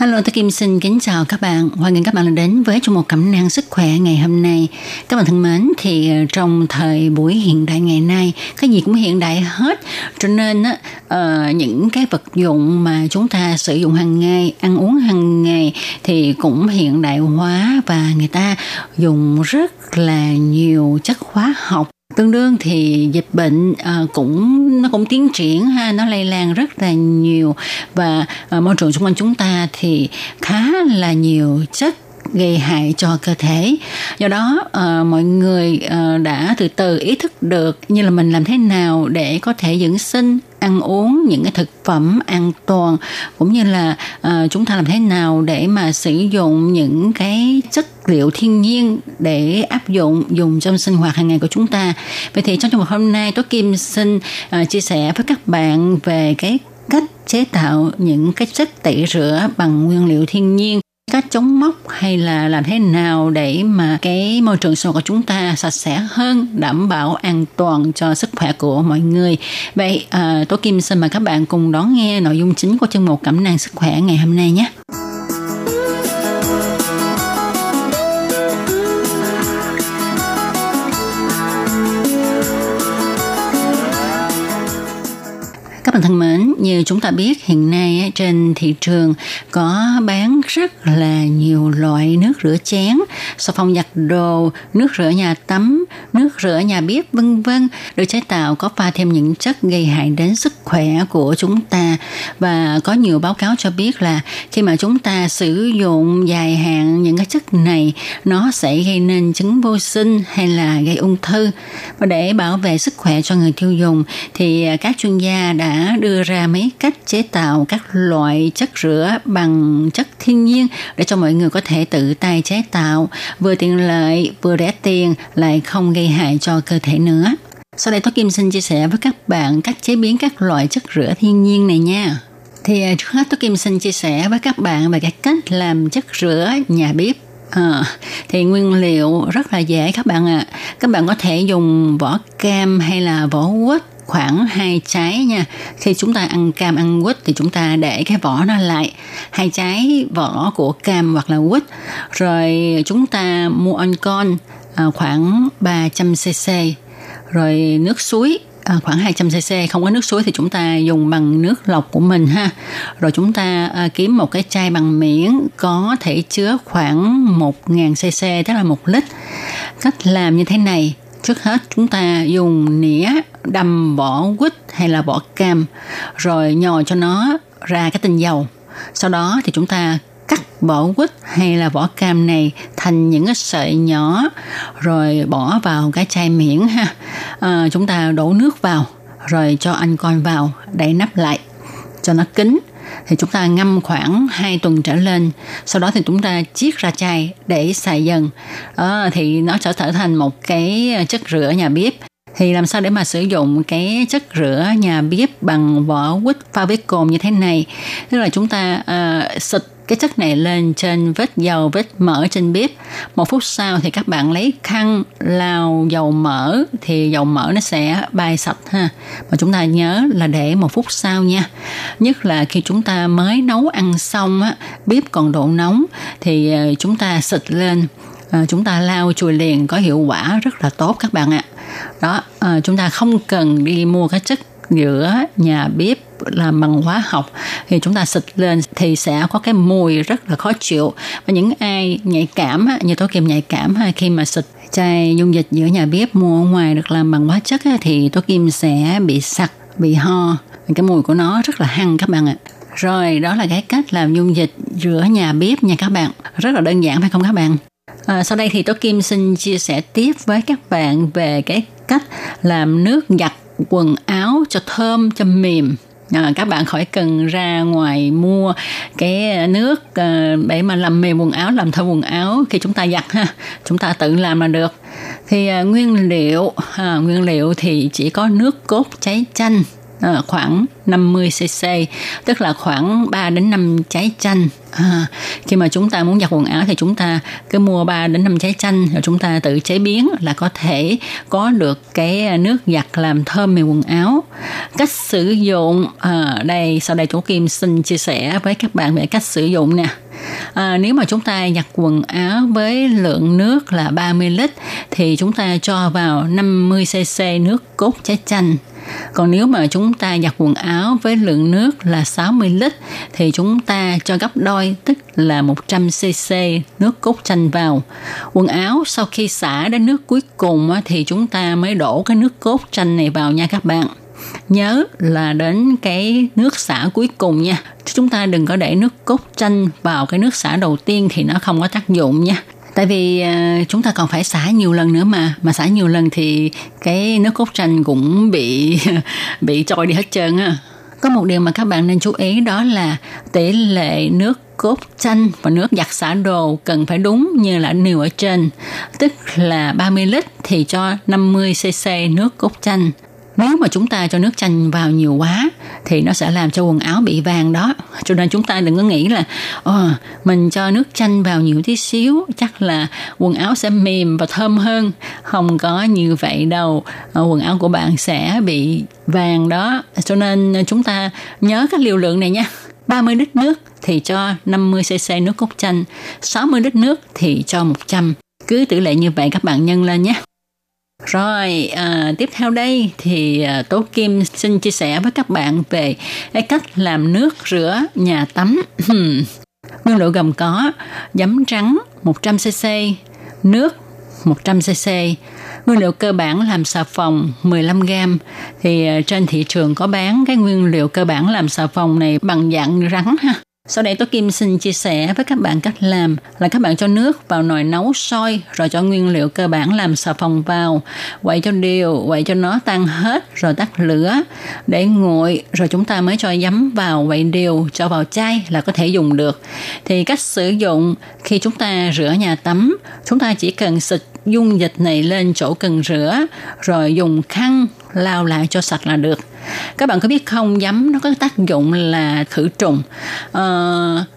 Hello, tôi Kim xin kính chào các bạn. Hoan nghênh các bạn đến với chương một cẩm nang sức khỏe ngày hôm nay. Các bạn thân mến, thì ờ, trong thời buổi hiện đại ngày nay, cái gì cũng hiện đại hết. Cho nên uh, những cái vật dụng mà chúng ta sử dụng hàng ngày, ăn uống hàng ngày thì cũng hiện đại hóa và người ta dùng rất là nhiều chất hóa học tương đương thì dịch bệnh à, cũng nó cũng tiến triển ha nó lây lan rất là nhiều. Và à, môi trường xung quanh chúng ta thì khá là nhiều chất gây hại cho cơ thể. Do đó uh, mọi người uh, đã từ từ ý thức được như là mình làm thế nào để có thể dưỡng sinh ăn uống những cái thực phẩm an toàn cũng như là uh, chúng ta làm thế nào để mà sử dụng những cái chất liệu thiên nhiên để áp dụng dùng trong sinh hoạt hàng ngày của chúng ta. Vậy thì trong trường hợp hôm nay tôi kim xin uh, chia sẻ với các bạn về cái cách chế tạo những cái chất tẩy rửa bằng nguyên liệu thiên nhiên cách chống mốc hay là làm thế nào để mà cái môi trường sống của chúng ta sạch sẽ hơn đảm bảo an toàn cho sức khỏe của mọi người? Vậy à, tôi kim xin mời các bạn cùng đón nghe nội dung chính của chương mục cẩm nang sức khỏe ngày hôm nay nhé. Như chúng ta biết hiện nay trên thị trường có bán rất là nhiều loại nước rửa chén, xà phòng giặt đồ, nước rửa nhà tắm, nước rửa nhà bếp vân vân. Được chế tạo có pha thêm những chất gây hại đến sức khỏe của chúng ta. Và có nhiều báo cáo cho biết là khi mà chúng ta sử dụng dài hạn những cái chất này nó sẽ gây nên chứng vô sinh hay là gây ung thư. Và để bảo vệ sức khỏe cho người tiêu dùng thì các chuyên gia đã đưa ra mấy cách chế tạo các loại chất rửa bằng chất thiên nhiên để cho mọi người có thể tự tay chế tạo, vừa tiện lợi, vừa rẻ tiền, lại không gây hại cho cơ thể nữa. Sau đây Tố Kim xin chia sẻ với các bạn cách chế biến các loại chất rửa thiên nhiên này nha. Thì à, trước hết Tố Kim xin chia sẻ với các bạn về các cách làm chất rửa nhà bếp À, thì nguyên liệu rất là dễ các bạn ạ. À. Các bạn có thể dùng vỏ cam hay là vỏ quýt khoảng hai trái nha. Khi chúng ta ăn cam ăn quýt thì chúng ta để cái vỏ nó lại. Hai trái vỏ của cam hoặc là quýt. Rồi chúng ta mua on con à, khoảng 300 cc rồi nước suối à, khoảng 200cc không có nước suối thì chúng ta dùng bằng nước lọc của mình ha. Rồi chúng ta à, kiếm một cái chai bằng miễn có thể chứa khoảng 1000cc tức là một lít. Cách làm như thế này trước hết chúng ta dùng nĩa đâm vỏ quýt hay là vỏ cam rồi nhồi cho nó ra cái tinh dầu. Sau đó thì chúng ta cắt vỏ quýt hay là vỏ cam này thành những cái sợi nhỏ rồi bỏ vào cái chai miễn ha. À, chúng ta đổ nước vào rồi cho anh con vào đậy nắp lại cho nó kín thì chúng ta ngâm khoảng 2 tuần trở lên. Sau đó thì chúng ta chiết ra chai để xài dần. À, thì nó sẽ trở thành một cái ờ, chất rửa nhà bếp. Thì làm sao để mà sử dụng cái chất rửa nhà bếp bằng vỏ quýt pha với cồn như thế này? Tức là chúng ta uh, xịt cái chất này lên trên vết dầu vết mỡ trên bếp. Một phút sau thì các bạn lấy khăn lau dầu mỡ thì dầu mỡ nó sẽ bay sạch ha. Mà chúng ta nhớ là để một phút sau nha. Nhất là khi chúng ta mới nấu ăn xong á bếp còn độ nóng thì ờ, chúng ta xịt lên. À, chúng ta lau chùi liền có hiệu quả rất là tốt các bạn ạ. Đó à, chúng ta không cần đi mua cái chất rửa nhà bếp làm bằng hóa học thì chúng ta xịt lên thì sẽ có cái mùi rất là khó chịu. Và những ai nhạy cảm như tôi kim nhạy cảm khi mà xịt chai dung dịch giữa nhà bếp mua ở ngoài được làm bằng hóa chất thì tôi kim sẽ bị sặc bị ho. Cái mùi của nó rất là hăng các bạn ạ. Rồi đó là cái cách làm dung dịch rửa nhà bếp nha các bạn. Rất là đơn giản phải không các bạn? À, sau đây thì tôi Kim xin chia sẻ tiếp với các bạn về cái cách làm nước giặt quần áo cho thơm cho mềm à, các bạn khỏi cần ra ngoài mua cái à, nước à, để mà làm mềm quần áo làm thơ quần áo khi chúng ta giặt ha. Chúng ta tự làm là được. Thì à, nguyên liệu à, nguyên liệu thì chỉ có nước cốt cháy chanh à, khoảng 50 cc tức là khoảng 3 đến 5 trái chanh. À, khi mà chúng ta muốn giặt quần áo thì chúng ta cứ mua 3 đến 5 trái chanh rồi chúng ta tự chế biến là có thể có được cái à, nước giặt làm thơm mềm quần áo. Cách sử dụng à, đây sau đây chú Kim xin chia sẻ với các bạn về cách sử dụng nè. À, nếu mà chúng ta giặt quần áo với lượng nước là 30 lít thì chúng ta cho vào 50 cc nước cốt trái chanh còn nếu mà chúng ta giặt quần áo với lượng nước là 60 lít, thì chúng ta cho gấp đôi, tức là 100cc nước cốt chanh vào. Quần áo sau khi xả đến nước cuối cùng thì chúng ta mới đổ cái nước cốt chanh này vào nha các bạn. Nhớ là đến cái nước xả cuối cùng nha. Chúng ta đừng có để nước cốt chanh vào cái nước xả đầu tiên thì nó không có tác dụng nha tại vì à, chúng ta còn phải xả nhiều lần nữa mà. Mà xả nhiều lần thì cái nước cốt chanh cũng bị bị trôi đi hết trơn á. Có một điều mà các bạn nên chú ý đó là tỷ lệ nước cốt chanh và nước giặt xả đồ cần phải đúng như là nêu ở trên. Tức là 30 lít thì cho 50 cc nước cốt chanh nếu mà chúng ta cho nước chanh vào nhiều quá thì nó sẽ làm cho quần áo bị vàng đó. Cho nên chúng ta đừng có nghĩ là oh, mình cho nước chanh vào nhiều tí xíu chắc là quần áo sẽ mềm và thơm hơn. Không có như vậy đâu. Ờ, quần áo của bạn sẽ bị vàng đó. Cho nên ờ, chúng ta nhớ các liều lượng này nha. 30 lít nước thì cho 50cc nước cốt chanh, 60 lít nước thì cho 100. Cứ tỷ lệ như vậy các bạn nhân lên nhé. Rồi, à, tiếp theo đây thì à, Tố Kim xin chia sẻ với các bạn về cái cách làm nước rửa nhà tắm. Nguyên liệu gồm có giấm trắng 100cc, nước 100cc, nguyên liệu cơ bản làm xà phòng 15g thì à, trên thị trường có bán cái nguyên liệu cơ bản làm xà phòng này bằng dạng rắn ha sau đây tôi Kim xin chia sẻ với các bạn cách làm là các bạn cho nước vào nồi nấu sôi rồi cho nguyên liệu cơ bản làm xà phòng vào, quậy cho đều, quậy cho nó tan hết rồi tắt lửa để nguội rồi chúng ta mới cho giấm vào quậy đều cho vào chai là có thể dùng được. Thì cách sử dụng khi chúng ta rửa nhà tắm, chúng ta chỉ cần xịt dung dịch này lên chỗ cần rửa rồi dùng khăn lau lại cho sạch là được. Các bạn có biết không giấm nó có tác dụng là khử trùng. À,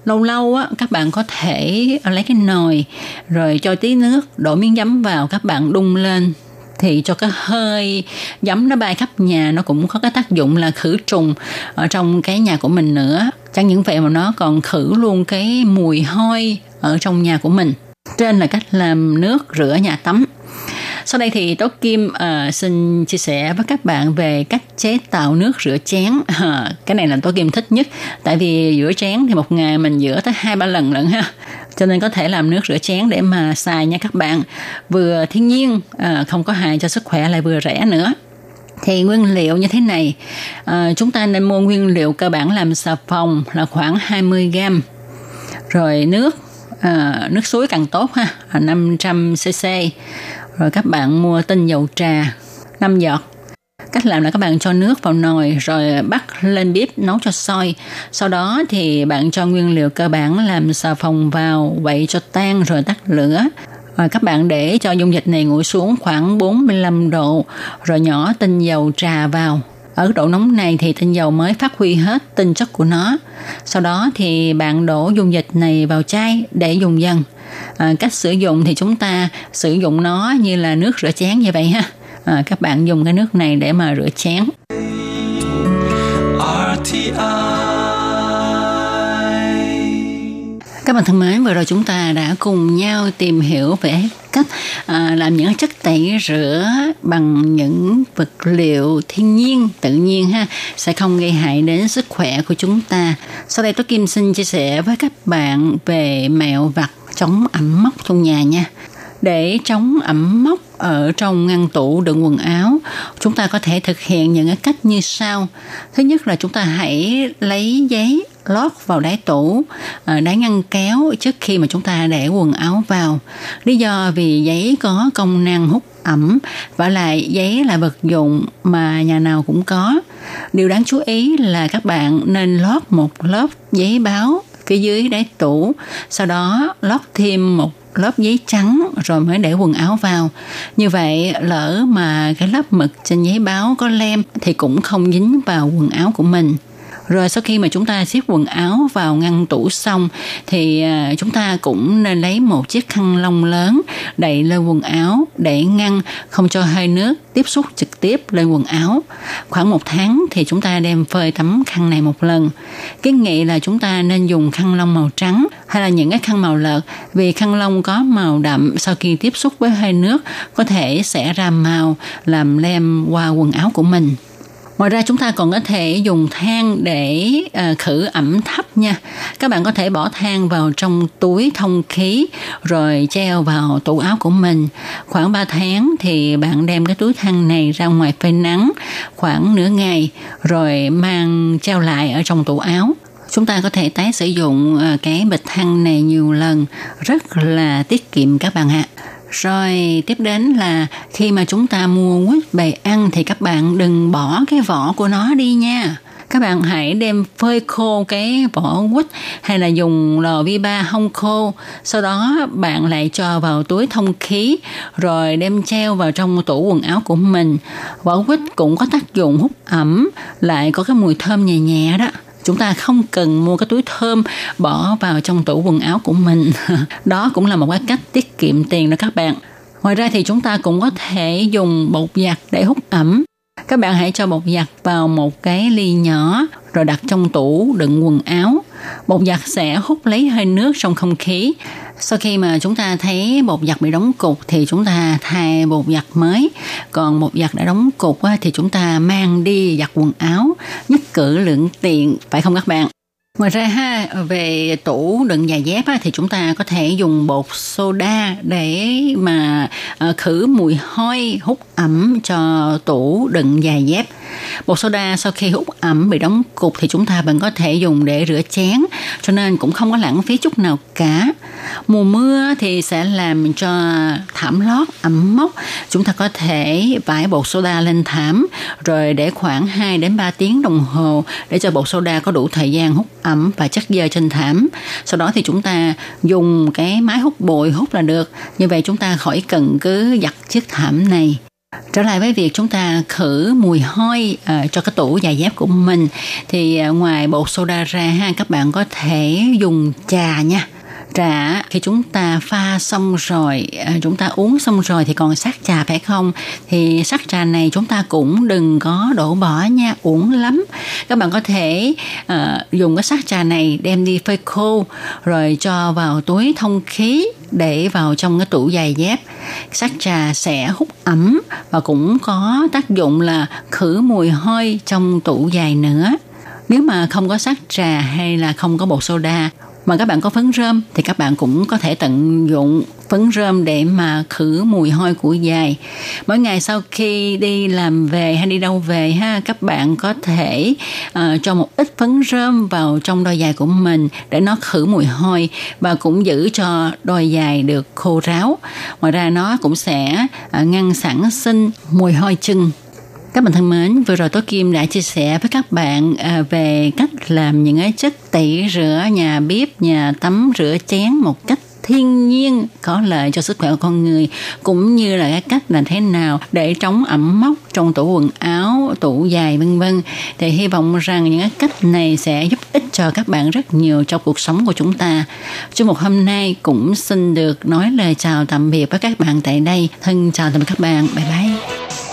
lâu lâu á các bạn có thể lấy cái nồi rồi cho tí nước đổ miếng giấm vào các bạn đun lên thì cho cái hơi giấm nó bay khắp nhà nó cũng có cái tác dụng là khử trùng ở trong cái nhà của mình nữa. Chẳng những vậy mà nó còn khử luôn cái mùi hôi ở trong nhà của mình trên là cách làm nước rửa nhà tắm sau đây thì Tố Kim uh, xin chia sẻ với các bạn về cách chế tạo nước rửa chén. À, cái này là Tố Kim thích nhất, tại vì rửa chén thì một ngày mình rửa tới hai ba lần lận ha. Cho nên có thể làm nước rửa chén để mà xài nha các bạn. Vừa thiên nhiên, uh, không có hại cho sức khỏe lại vừa rẻ nữa thì nguyên liệu như thế này à, chúng ta nên mua nguyên liệu cơ bản làm xà phòng là khoảng 20 gram rồi nước à, nước suối càng tốt ha 500 cc rồi các bạn mua tinh dầu trà 5 giọt. Cách làm là các bạn cho nước vào nồi rồi bắt lên bếp nấu cho sôi. Sau đó thì bạn cho nguyên liệu cơ bản làm xà phòng vào quậy cho tan rồi tắt lửa. Rồi các bạn để cho dung dịch này nguội xuống khoảng 45 độ rồi nhỏ tinh dầu trà vào ở độ nóng này thì tinh dầu mới phát huy hết tinh chất của nó. Sau đó thì bạn đổ dung dịch này vào chai để dùng dần. À, cách sử dụng thì chúng ta sử dụng nó như là nước rửa chén như vậy ha. À, các bạn dùng cái nước này để mà rửa chén. Các bạn thân mến, vừa rồi chúng ta đã cùng nhau tìm hiểu về cách à, làm những chất tẩy rửa bằng những vật liệu thiên nhiên tự nhiên ha sẽ không gây hại đến sức khỏe của chúng ta. Sau đây tôi Kim xin chia sẻ với các bạn về mẹo vặt chống ẩm mốc trong nhà nha để chống ẩm mốc ở trong ngăn tủ đựng quần áo chúng ta có thể thực hiện những cái cách như sau thứ nhất là chúng ta hãy lấy giấy lót vào đáy tủ ờ, đáy ngăn kéo trước khi mà chúng ta để quần áo vào lý do vì giấy có công năng hút ẩm và lại giấy là vật dụng mà nhà nào cũng có điều đáng chú ý là các bạn nên lót một lớp giấy báo phía dưới đáy tủ, sau đó lót thêm một lớp giấy trắng rồi mới để quần áo vào. Như vậy, lỡ mà cái lớp mực trên giấy báo có lem thì cũng không dính vào quần áo của mình. Rồi sau khi mà chúng ta xếp quần áo vào ngăn tủ xong, thì à, chúng ta cũng nên lấy một chiếc khăn lông lớn đậy lên quần áo để ngăn không cho hơi nước tiếp xúc trực tiếp lên quần áo. Khoảng một tháng thì chúng ta đem phơi tấm khăn này một lần. Kiến nghị là chúng ta nên dùng khăn lông màu trắng hay là những cái khăn màu lợt, vì khăn lông có màu đậm sau khi tiếp xúc với hơi nước có thể sẽ ra màu làm lem qua quần áo của mình. Ngoài ra chúng ta còn có thể dùng than để uh, khử ẩm thấp nha. Các bạn có thể bỏ than vào trong túi thông khí rồi treo vào tủ áo của mình. Khoảng 3 tháng thì bạn đem cái túi than này ra ngoài phơi nắng khoảng nửa ngày rồi mang treo lại ở trong tủ áo chúng ta có thể tái sử dụng ờ, cái bịch than này nhiều lần rất là tiết kiệm các bạn ạ rồi tiếp đến là khi mà chúng ta mua quýt về ăn thì các bạn đừng bỏ cái vỏ của nó đi nha. Các bạn hãy đem phơi khô cái vỏ quýt hay là dùng lò vi ba hong khô. Sau đó bạn lại cho vào túi thông khí, rồi đem treo vào trong tủ quần áo của mình. Vỏ quýt cũng có tác dụng hút ẩm, lại có cái mùi thơm nhẹ nhẹ đó chúng ta không cần mua cái túi thơm bỏ vào trong tủ quần áo của mình. Đó cũng là một cái cách tiết kiệm tiền đó các bạn. Ngoài ra thì chúng ta cũng có thể dùng bột giặt để hút ẩm các bạn hãy cho bột giặt vào một cái ly nhỏ rồi đặt trong tủ đựng quần áo. Bột giặt sẽ hút lấy hơi nước trong không khí. Sau khi mà chúng ta thấy bột giặt bị đóng cục thì chúng ta thay bột giặt mới. Còn bột giặt đã đóng cục thì chúng ta mang đi giặt quần áo. Nhất cử lượng tiện, phải không các bạn? Ngoài ra ha, về tủ đựng giày dép á, thì chúng ta có thể dùng bột soda để mà ờ, khử mùi hôi hút ẩm cho tủ đựng giày dép. Bột soda sau khi hút ẩm bị đóng cục thì chúng ta vẫn có thể dùng để rửa chén, cho nên cũng không có lãng phí chút nào cả. Mùa mưa thì sẽ làm cho thảm lót ẩm mốc. Chúng ta có thể vải bột soda lên thảm rồi để khoảng 2 đến 3 tiếng đồng hồ để cho bột soda có đủ thời gian hút ẩm và chất dơ trên thảm. Sau đó thì chúng ta dùng cái máy hút bụi hút là được. Như vậy chúng ta khỏi cần cứ giặt chiếc thảm này. Trở lại với việc chúng ta khử mùi hôi uh, cho cái tủ giày dép của mình. Thì uh, ngoài bột soda ra ha các bạn có thể dùng trà nha trà khi chúng ta pha xong rồi à, chúng ta uống xong rồi thì còn sát trà phải không? Thì sắc trà này chúng ta cũng đừng có đổ bỏ nha uống lắm. Các bạn có thể uh, dùng cái sắc trà này đem đi phơi khô rồi cho vào túi thông khí để vào trong cái tủ giày dép. Sắc trà sẽ hút ẩm và cũng có tác dụng là khử mùi hôi trong tủ giày nữa. Nếu mà không có sắc trà hay là không có bột soda mà các bạn có phấn rơm thì các bạn cũng có thể tận dụng phấn rơm để mà khử mùi hôi của giày mỗi ngày sau khi đi làm về hay đi đâu về ha các bạn có thể uh, cho một ít phấn rơm vào trong đôi giày của mình để nó khử mùi hôi và cũng giữ cho đôi giày được khô ráo. Ngoài ra nó cũng sẽ uh, ngăn sản sinh mùi hôi chân các bạn thân mến, vừa rồi Tố Kim đã chia sẻ với các bạn à, về cách làm những cái chất tẩy rửa nhà bếp, nhà tắm rửa chén một cách thiên nhiên có lợi cho sức khỏe của con người cũng như là cái cách là thế nào để chống ẩm mốc trong tủ quần áo tủ dài vân vân. Thì hy vọng rằng những cái cách này sẽ giúp ích cho các bạn rất nhiều trong cuộc sống của chúng ta. Chương mục hôm nay cũng xin được nói lời chào tạm biệt với các bạn tại đây. Thân chào tạm biệt các bạn. Bye bye.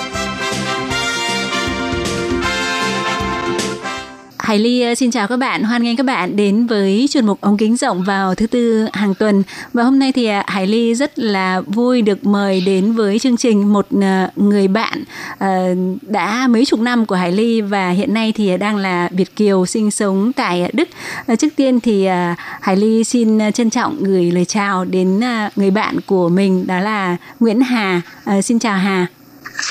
Hải Ly ờ, xin chào các bạn, hoan nghênh các bạn đến với chuyên mục ống kính rộng vào thứ tư hàng tuần. Và hôm nay thì ờ, Hải Ly rất là vui được mời đến với chương trình một ờ, người bạn đã mấy chục năm của Hải Ly và hiện nay thì đang là Việt kiều sinh sống tại Đức. Trước tiên thì Hải Ly xin trân trọng gửi lời chào đến người bạn của mình đó là Nguyễn Hà. Xin chào Hà.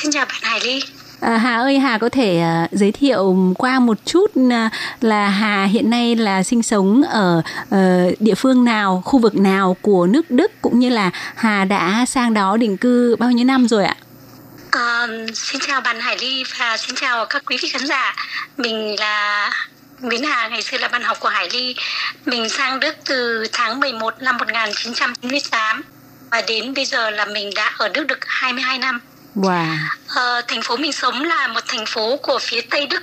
Xin chào bạn Hải Ly. À, Hà ơi, Hà có thể uh, giới thiệu qua một chút uh, là Hà hiện nay là sinh sống ở uh, địa phương nào, khu vực nào của nước Đức cũng như là Hà đã sang đó định cư bao nhiêu năm rồi ạ? À, xin chào bạn Hải Ly và xin chào các quý vị khán giả. Mình là Nguyễn Hà, ngày xưa là bạn học của Hải Ly. Mình sang Đức từ tháng 11 năm 1998 và đến bây giờ là mình đã ở Đức được 22 năm. Wow. À, thành phố mình sống là một thành phố của phía Tây Đức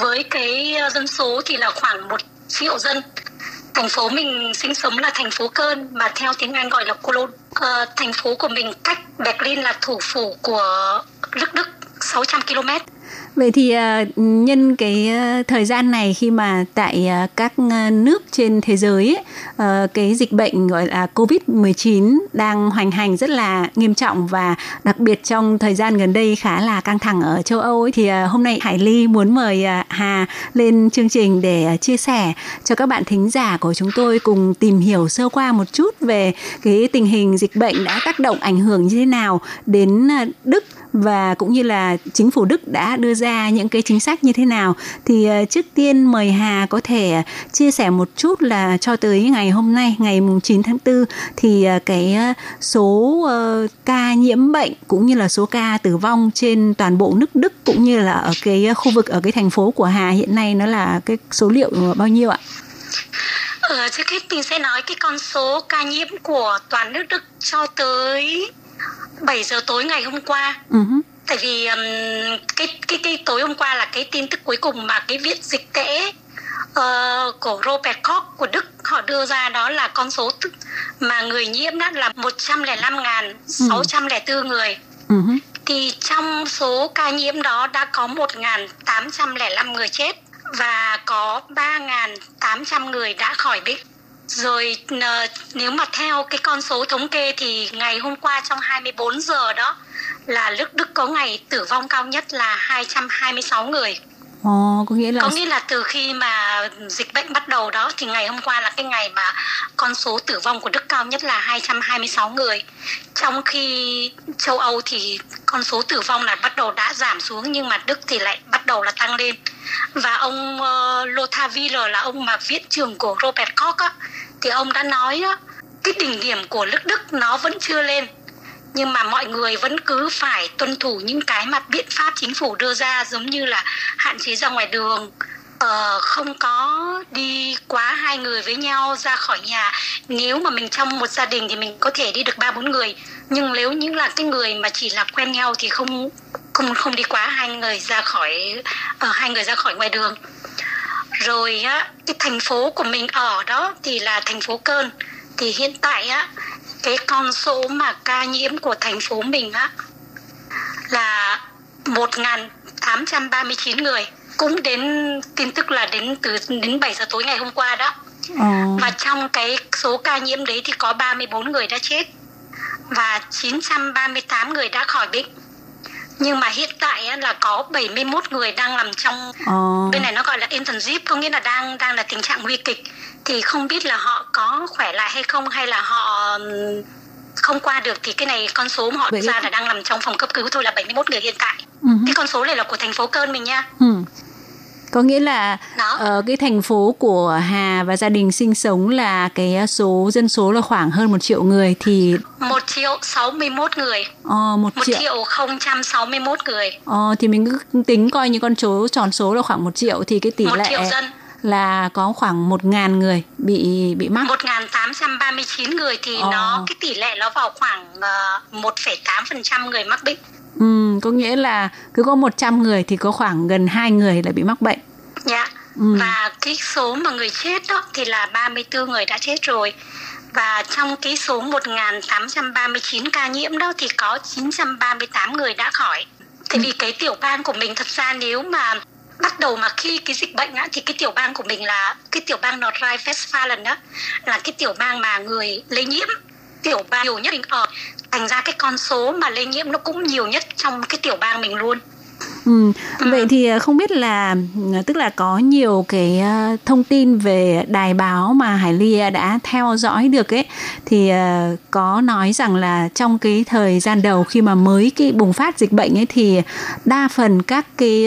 với cái ờ, dân số thì là khoảng một triệu dân. Thành phố mình sinh sống là thành phố Cơn mà theo tiếng Anh gọi là Cologne. À, ờ, thành phố của mình cách Berlin là thủ phủ của nước Đức 600 km. Vậy thì ờ, nhân cái ờ, thời gian này khi mà tại ờ, các nước trên thế giới ấy, cái dịch bệnh gọi là Covid-19 đang hoành hành rất là nghiêm trọng và đặc biệt trong thời gian gần đây khá là căng thẳng ở châu Âu ấy thì hôm nay Hải Ly muốn mời Hà lên chương trình để chia sẻ cho các bạn thính giả của chúng tôi cùng tìm hiểu sơ qua một chút về cái tình hình dịch bệnh đã tác động ảnh hưởng như thế nào đến Đức và cũng như là chính phủ Đức đã đưa ra những cái chính sách như thế nào thì ờ, trước tiên mời Hà có thể chia sẻ một chút là cho tới ngày hôm nay ngày mùng 9 tháng 4 thì ờ, cái ờ, số ca nhiễm bệnh cũng như là số ca tử vong trên toàn bộ nước Đức cũng như là ở cái khu vực ở cái thành phố của Hà hiện nay nó là cái số liệu bao nhiêu ạ? Ờ, trước hết mình sẽ nói cái con số ca nhiễm của toàn nước Đức cho tới 7 giờ tối ngày hôm qua uh-huh. tại vì um, cái cái cái tối hôm qua là cái tin tức cuối cùng mà cái viện dịch tễ uh, của Robert Koch của Đức họ đưa ra đó là con số mà người nhiễm đó là 105.604 ừ. người. Uh-huh. Thì trong số ca nhiễm đó đã có 1.805 người chết và có 3.800 người đã khỏi bệnh rồi ờ, nếu mà theo cái con số thống kê thì ngày hôm qua trong 24 giờ đó là nước Đức có ngày tử vong cao nhất là 226 người. Ồ, có nghĩa là có nghĩa là từ khi mà dịch bệnh bắt đầu đó thì ngày hôm qua là cái ngày mà con số tử vong của Đức cao nhất là 226 người. Trong khi châu Âu thì con số tử vong là bắt đầu đã giảm xuống nhưng mà Đức thì lại bắt đầu là tăng lên. Và ông ờ, uh, Lothar Wieler là ông mà viện trưởng của Robert Koch á thì ông đã nói á cái đỉnh điểm của nước Đức nó vẫn chưa lên nhưng mà mọi người vẫn cứ phải tuân thủ những cái mà biện pháp chính phủ đưa ra giống như là hạn chế ra ngoài đường. Ờ, không có đi quá hai người với nhau ra khỏi nhà. Nếu mà mình trong một gia đình thì mình có thể đi được ba bốn người. Nhưng nếu những là cái người mà chỉ là quen nhau thì không không không đi quá hai người ra khỏi uh, hai người ra khỏi ngoài đường. Rồi á cái thành phố của mình ở đó thì là thành phố Cơn. Thì hiện tại á cái con số mà ca nhiễm của thành phố mình á là 1.839 người cũng đến tin tức là đến từ đến 7 giờ tối ngày hôm qua đó à. và trong cái số ca nhiễm đấy thì có 34 người đã chết và 938 người đã khỏi bệnh nhưng mà hiện tại là có 71 người đang nằm trong oh. bên này nó gọi là intensive có nghĩa là đang đang là tình trạng nguy kịch thì không biết là họ có khỏe lại hay không hay là họ không qua được thì cái này con số mà họ ra là đang nằm trong phòng cấp cứu thôi là 71 người hiện tại. Uh-huh. Cái con số này là của thành phố Cơn mình nha. Uh có nghĩa là ở uh, cái thành phố của Hà và gia đình sinh sống là cái số dân số là khoảng hơn một triệu người thì một triệu sáu mươi 61 người. Ờ, một, triệu. triệu không trăm sáu mươi 61 người. Ờ, thì mình cứ tính coi như con số tròn số là khoảng một triệu thì cái tỷ một lệ triệu dân là có khoảng một ngàn người bị bị mắc. một ngàn tám trăm ba mươi chín người thì ờ. nó cái tỷ lệ nó vào khoảng ờ, tám phần trăm người mắc bệnh. Ừ, có nghĩa là cứ có 100 người thì có khoảng gần 2 người là bị mắc bệnh. Dạ. Ừ. Và cái số mà người chết đó thì là 34 người đã chết rồi. Và trong cái số 1.839 ca nhiễm đó thì có 938 người đã khỏi. Tại ừ. vì cái tiểu bang của mình thật ra nếu mà bắt đầu mà khi cái dịch bệnh á, thì cái tiểu bang của mình là cái tiểu bang North Rhine-Westphalia đó là cái tiểu bang mà người lây nhiễm tiểu bang nhiều nhất. Mình ở thành ra cái con số mà lây nhiễm nó cũng nhiều nhất trong cái tiểu bang mình luôn. Ừ. Vậy thì ờ, không biết là ờ, tức là có nhiều cái thông tin về đài báo mà Hải Ly đã theo dõi được ấy thì có nói rằng là trong cái thời gian đầu khi mà mới cái bùng phát dịch bệnh ấy thì đa phần các cái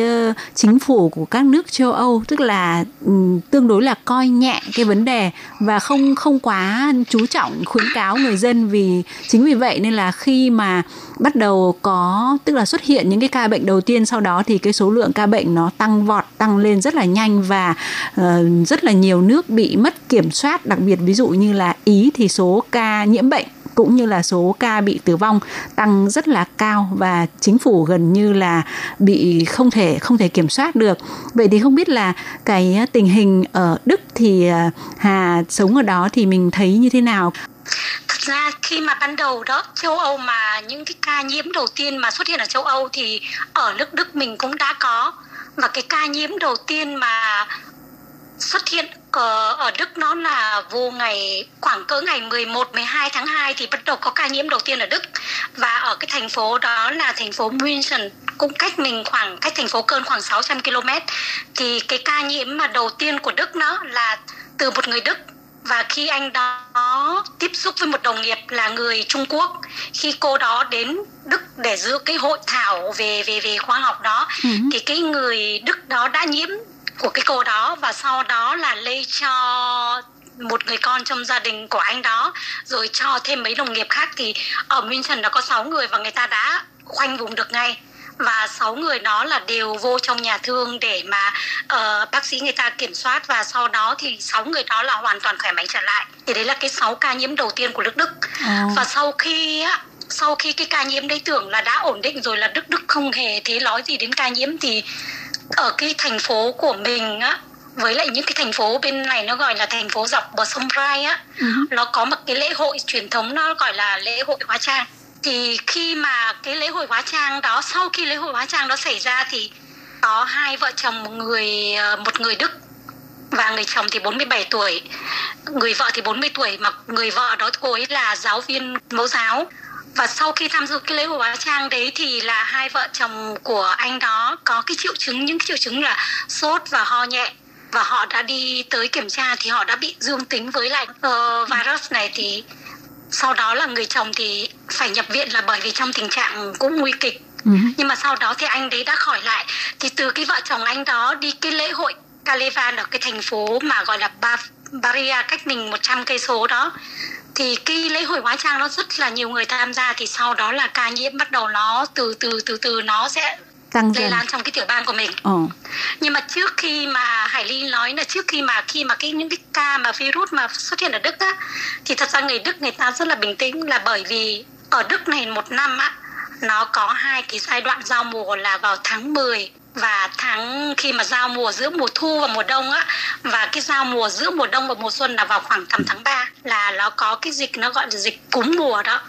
chính phủ của các nước châu Âu tức là ừ, tương đối là coi nhẹ cái vấn đề và không không quá chú trọng khuyến cáo người dân vì chính vì vậy nên là khi mà bắt đầu có tức là xuất hiện những cái ca bệnh đầu tiên sau đó thì cái số lượng ca bệnh nó tăng vọt tăng lên rất là nhanh và uh, rất là nhiều nước bị mất kiểm soát. Đặc biệt ví dụ như là ý thì số ca nhiễm bệnh cũng như là số ca bị tử vong tăng rất là cao và chính phủ gần như là bị không thể không thể kiểm soát được. Vậy thì không biết là cái tình hình ở đức thì ờ, hà sống ở đó thì mình thấy như thế nào? Thật ra khi mà ban đầu đó châu Âu mà những cái ca nhiễm đầu tiên mà xuất hiện ở châu Âu thì ở nước Đức mình cũng đã có. Và cái ca nhiễm đầu tiên mà xuất hiện ở, ở Đức nó là vô ngày khoảng cỡ ngày 11 12 tháng 2 thì bắt đầu có ca nhiễm đầu tiên ở Đức. Và ở cái thành phố đó là thành phố München cũng cách mình khoảng cách thành phố cơn khoảng 600 km thì cái ca nhiễm mà đầu tiên của Đức nó là từ một người Đức và khi anh đó tiếp xúc với một đồng nghiệp là người Trung Quốc khi cô đó đến Đức để dự cái hội thảo về về về khoa học đó ừ. thì cái người Đức đó đã nhiễm của cái cô đó và sau đó là lây cho một người con trong gia đình của anh đó rồi cho thêm mấy đồng nghiệp khác thì ở München nó có 6 người và người ta đã khoanh vùng được ngay và 6 người đó là đều vô trong nhà thương để mà uh, bác sĩ người ta kiểm soát và sau đó thì 6 người đó là hoàn toàn khỏe mạnh trở lại thì đấy là cái 6 ca nhiễm đầu tiên của nước Đức à. và sau khi á sau khi cái ca nhiễm đấy tưởng là đã ổn định rồi là Đức Đức không hề thế nói gì đến ca nhiễm thì ở cái thành phố của mình á với lại những cái thành phố bên này nó gọi là thành phố dọc bờ sông Rai á uh-huh. nó có một cái lễ hội truyền thống nó gọi là lễ hội hóa trang thì khi mà cái lễ hội hóa trang đó sau khi lễ hội hóa trang đó xảy ra thì có hai vợ chồng một người ờ, một người Đức và người chồng thì 47 tuổi. Người vợ thì 40 tuổi mà người vợ đó cô ấy là giáo viên mẫu giáo. Và sau khi tham dự cái lễ hội hóa trang đấy thì là hai vợ chồng của anh đó có cái triệu chứng những cái triệu chứng là sốt và ho nhẹ. Và họ đã đi tới kiểm tra thì họ đã bị dương tính với lại uh, virus này thì sau đó là người chồng thì phải nhập viện là bởi vì trong tình trạng cũng nguy kịch. Ừ. nhưng mà sau đó thì anh đấy đã khỏi lại. Thì từ cái vợ chồng anh đó đi cái lễ hội Calevan ở cái thành phố mà gọi là ba Baria cách mình 100 cây số đó thì cái lễ hội hóa trang nó rất là nhiều người tham gia. Thì sau đó là ca nhiễm bắt đầu nó từ từ từ từ nó sẽ tăng lây lan trong cái tiểu bang của mình. Ồ. Nhưng mà trước khi mà Hải Ly nói là trước khi mà khi mà cái những cái ca mà virus mà xuất hiện ở Đức á thì thật ra người Đức người ta rất là bình tĩnh là bởi vì ở Đức này một năm á nó có hai cái giai đoạn giao mùa là vào tháng 10 và tháng khi mà giao mùa giữa mùa thu và mùa đông á, và cái giao mùa giữa mùa đông và mùa xuân là vào khoảng tầm tháng 3 là nó có cái dịch, nó gọi là dịch cúm mùa đó.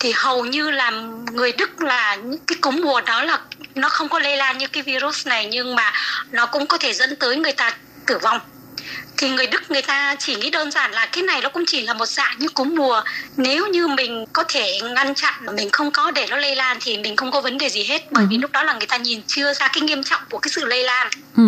Thì hầu như là người Đức là những cái cúm mùa đó là nó không có lây lan như cái virus này, nhưng mà nó cũng có thể dẫn tới người ta tử vong thì người Đức người ta chỉ nghĩ đơn giản là cái này nó cũng chỉ là một dạng như cúm mùa. Nếu như mình có thể ngăn chặn mình không có để nó lây lan thì mình không có vấn đề gì hết. Bởi ừ. vì lúc đó là người ta nhìn chưa ra cái nghiêm trọng của cái sự lây lan. Ừ.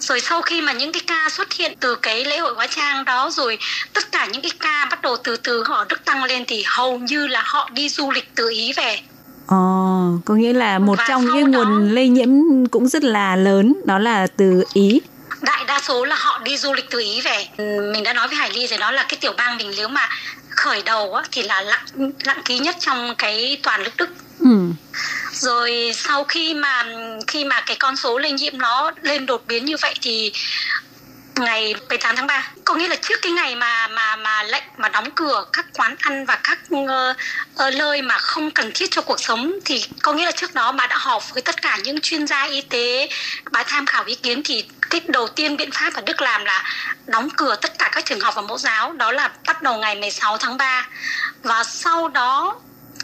Rồi sau khi mà những cái ca xuất hiện từ cái lễ hội hóa trang đó rồi tất cả những cái ca bắt đầu từ từ họ đức tăng lên thì hầu như là họ đi du lịch từ ý về. Ồ, oh, có nghĩa là một Và trong những nguồn đó, lây nhiễm cũng rất là lớn đó là từ Ý đại đa số là họ đi du lịch từ ý về mình đã nói với hải ly rồi đó là cái tiểu bang mình nếu mà khởi đầu á, thì là lặng lặng ký nhất trong cái toàn nước đức ừ. rồi sau khi mà khi mà cái con số lây nhiễm nó lên đột biến như vậy thì ngày 18 tháng 3 có nghĩa là trước cái ngày mà mà mà lệnh mà đóng cửa các quán ăn và các uh, uh, nơi mà không cần thiết cho cuộc sống thì có nghĩa là trước đó bà đã họp với tất cả những chuyên gia y tế bà tham khảo ý kiến thì cái đầu tiên biện pháp ở Đức làm là đóng cửa tất cả các trường học và mẫu giáo đó là bắt đầu ngày 16 tháng 3 và sau đó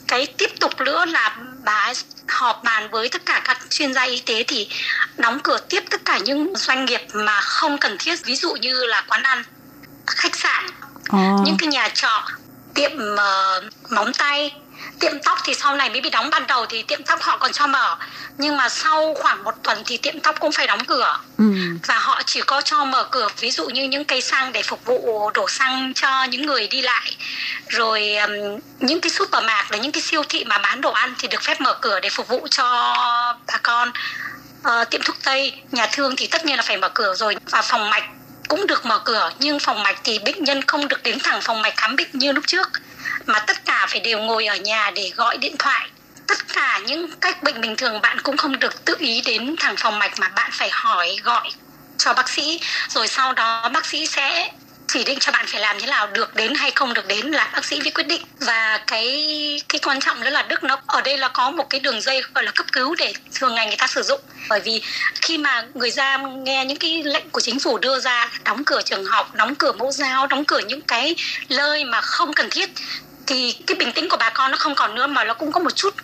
cái tiếp tục nữa là bà họp bàn với tất cả các chuyên gia y tế thì đóng cửa tiếp tất cả những doanh nghiệp mà không cần thiết ví dụ như là quán ăn khách sạn oh. những cái nhà trọ tiệm uh, móng tay tiệm tóc thì sau này mới bị đóng ban đầu thì tiệm tóc họ còn cho mở. Nhưng mà sau khoảng một tuần thì tiệm tóc cũng phải đóng cửa. Ừ. và họ chỉ có cho mở cửa ví dụ như những cây xăng để phục vụ đổ xăng cho những người đi lại. Rồi um, những cái supermarket là những cái siêu thị mà bán đồ ăn thì được phép mở cửa để phục vụ cho bà con. Uh, tiệm thuốc tây nhà thương thì tất nhiên là phải mở cửa rồi. Và phòng mạch cũng được mở cửa nhưng phòng mạch thì bệnh nhân không được đến thẳng phòng mạch khám bệnh như lúc trước mà tất cả phải đều ngồi ở nhà để gọi điện thoại. Tất cả những cách bệnh bình thường bạn cũng không được tự ý đến thẳng phòng mạch mà bạn phải hỏi, gọi cho bác sĩ. Rồi sau đó bác sĩ sẽ chỉ định cho bạn phải làm thế nào, được đến hay không được đến là bác sĩ mới quyết định. Và cái cái quan trọng nữa là đức nó, ở đây là có một cái đường dây gọi là cấp cứu để thường ngày người ta sử dụng. Bởi vì khi mà người ra nghe những cái lệnh của chính phủ đưa ra, đóng cửa trường học, đóng cửa mẫu giáo, đóng cửa những cái nơi mà không cần thiết thì cái bình tĩnh của bà con nó không còn nữa mà nó cũng có một chút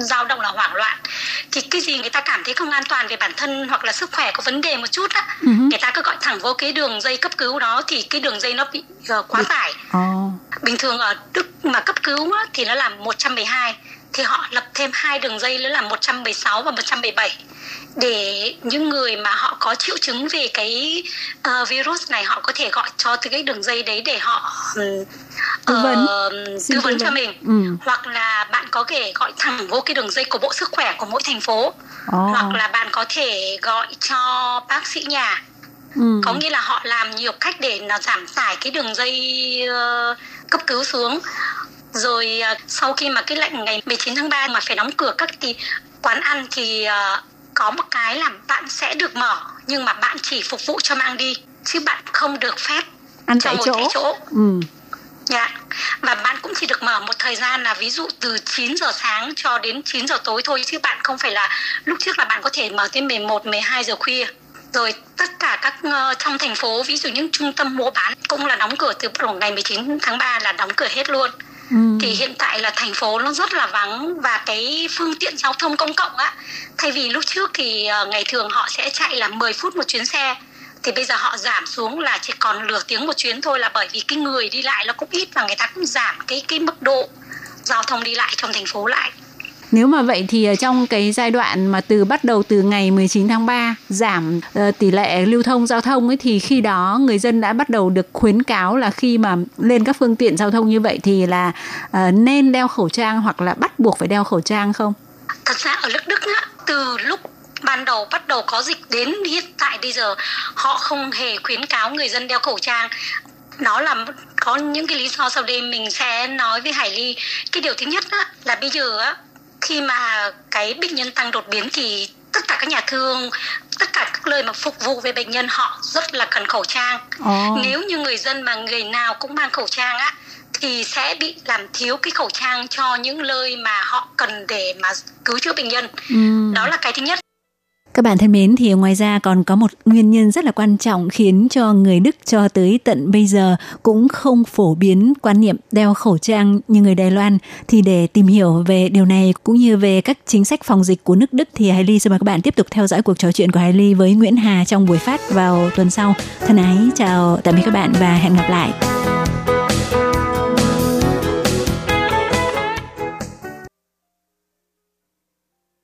dao động là hoảng loạn thì cái gì người ta cảm thấy không an toàn về bản thân hoặc là sức khỏe có vấn đề một chút á uh-huh. người ta cứ gọi thẳng vô cái đường dây cấp cứu đó thì cái đường dây nó bị uh, quá tải oh. bình thường ở đức mà cấp cứu á, thì nó là 112 thì họ lập thêm hai đường dây nữa là 116 và 117 để những người mà họ có triệu chứng về cái uh, virus này họ có thể gọi cho từ cái đường dây đấy để họ um, tư vấn. uh, tư vấn cho mình. Ừ. hoặc là bạn có thể gọi thẳng vô cái đường dây của bộ sức khỏe của mỗi thành phố. Oh. hoặc là bạn có thể gọi cho bác sĩ nhà. Ừ. có nghĩa là họ làm nhiều cách để nó giảm tải cái đường dây uh, cấp cứu xuống rồi uh, sau khi mà cái lệnh ngày 19 tháng 3 mà phải đóng cửa các thì quán ăn thì uh, có một cái là bạn sẽ được mở nhưng mà bạn chỉ phục vụ cho mang đi chứ bạn không được phép ăn tại chỗ. chỗ. Ừ. Dạ. Và bạn cũng chỉ được mở một thời gian là ví dụ từ 9 giờ sáng cho đến 9 giờ tối thôi chứ bạn không phải là lúc trước là bạn có thể mở tới 11 12 giờ khuya. Rồi tất cả các uh, trong thành phố ví dụ những trung tâm mua bán cũng là đóng cửa từ bắt đầu ngày 19 tháng 3 là đóng cửa hết luôn. Ừ. thì hiện tại là thành phố nó rất là vắng và cái phương tiện giao thông công cộng á, thay vì lúc trước thì ờ, ngày thường họ sẽ chạy là 10 phút một chuyến xe, thì bây giờ họ giảm xuống là chỉ còn nửa tiếng một chuyến thôi là bởi vì cái người đi lại nó cũng ít và người ta cũng giảm cái cái mức độ giao thông đi lại trong thành phố lại nếu mà vậy thì ờ, trong cái giai đoạn mà từ bắt đầu từ ngày 19 tháng 3 giảm uh, tỷ lệ lưu thông giao thông ấy thì khi đó người dân đã bắt đầu được khuyến cáo là khi mà lên các phương tiện giao thông như vậy thì là uh, nên đeo khẩu trang hoặc là bắt buộc phải đeo khẩu trang không? Thật ra ở nước Đức á, từ lúc ban đầu bắt đầu có dịch đến hiện tại bây giờ họ không hề khuyến cáo người dân đeo khẩu trang nó là có những cái lý do sau đây mình sẽ nói với Hải Ly cái điều thứ nhất á, là bây giờ á, khi mà cái bệnh nhân tăng đột biến thì tất cả các nhà thương tất cả các nơi mà phục vụ về bệnh nhân họ rất là cần khẩu trang oh. nếu như người dân mà người nào cũng mang khẩu trang á thì sẽ bị làm thiếu cái khẩu trang cho những nơi mà họ cần để mà cứu chữa bệnh nhân ừ. đó là cái thứ nhất các bạn thân mến, thì ngoài ra còn có một nguyên nhân rất là quan trọng khiến cho người Đức cho tới tận bây giờ cũng không phổ biến quan niệm đeo khẩu trang như người Đài Loan. Thì để tìm hiểu về điều này cũng như về các chính sách phòng dịch của nước Đức, thì Hải Ly xin mời các bạn tiếp tục theo dõi cuộc trò chuyện của Hải Ly với Nguyễn Hà trong buổi phát vào tuần sau. Thân ái, chào tạm biệt các bạn và hẹn gặp lại.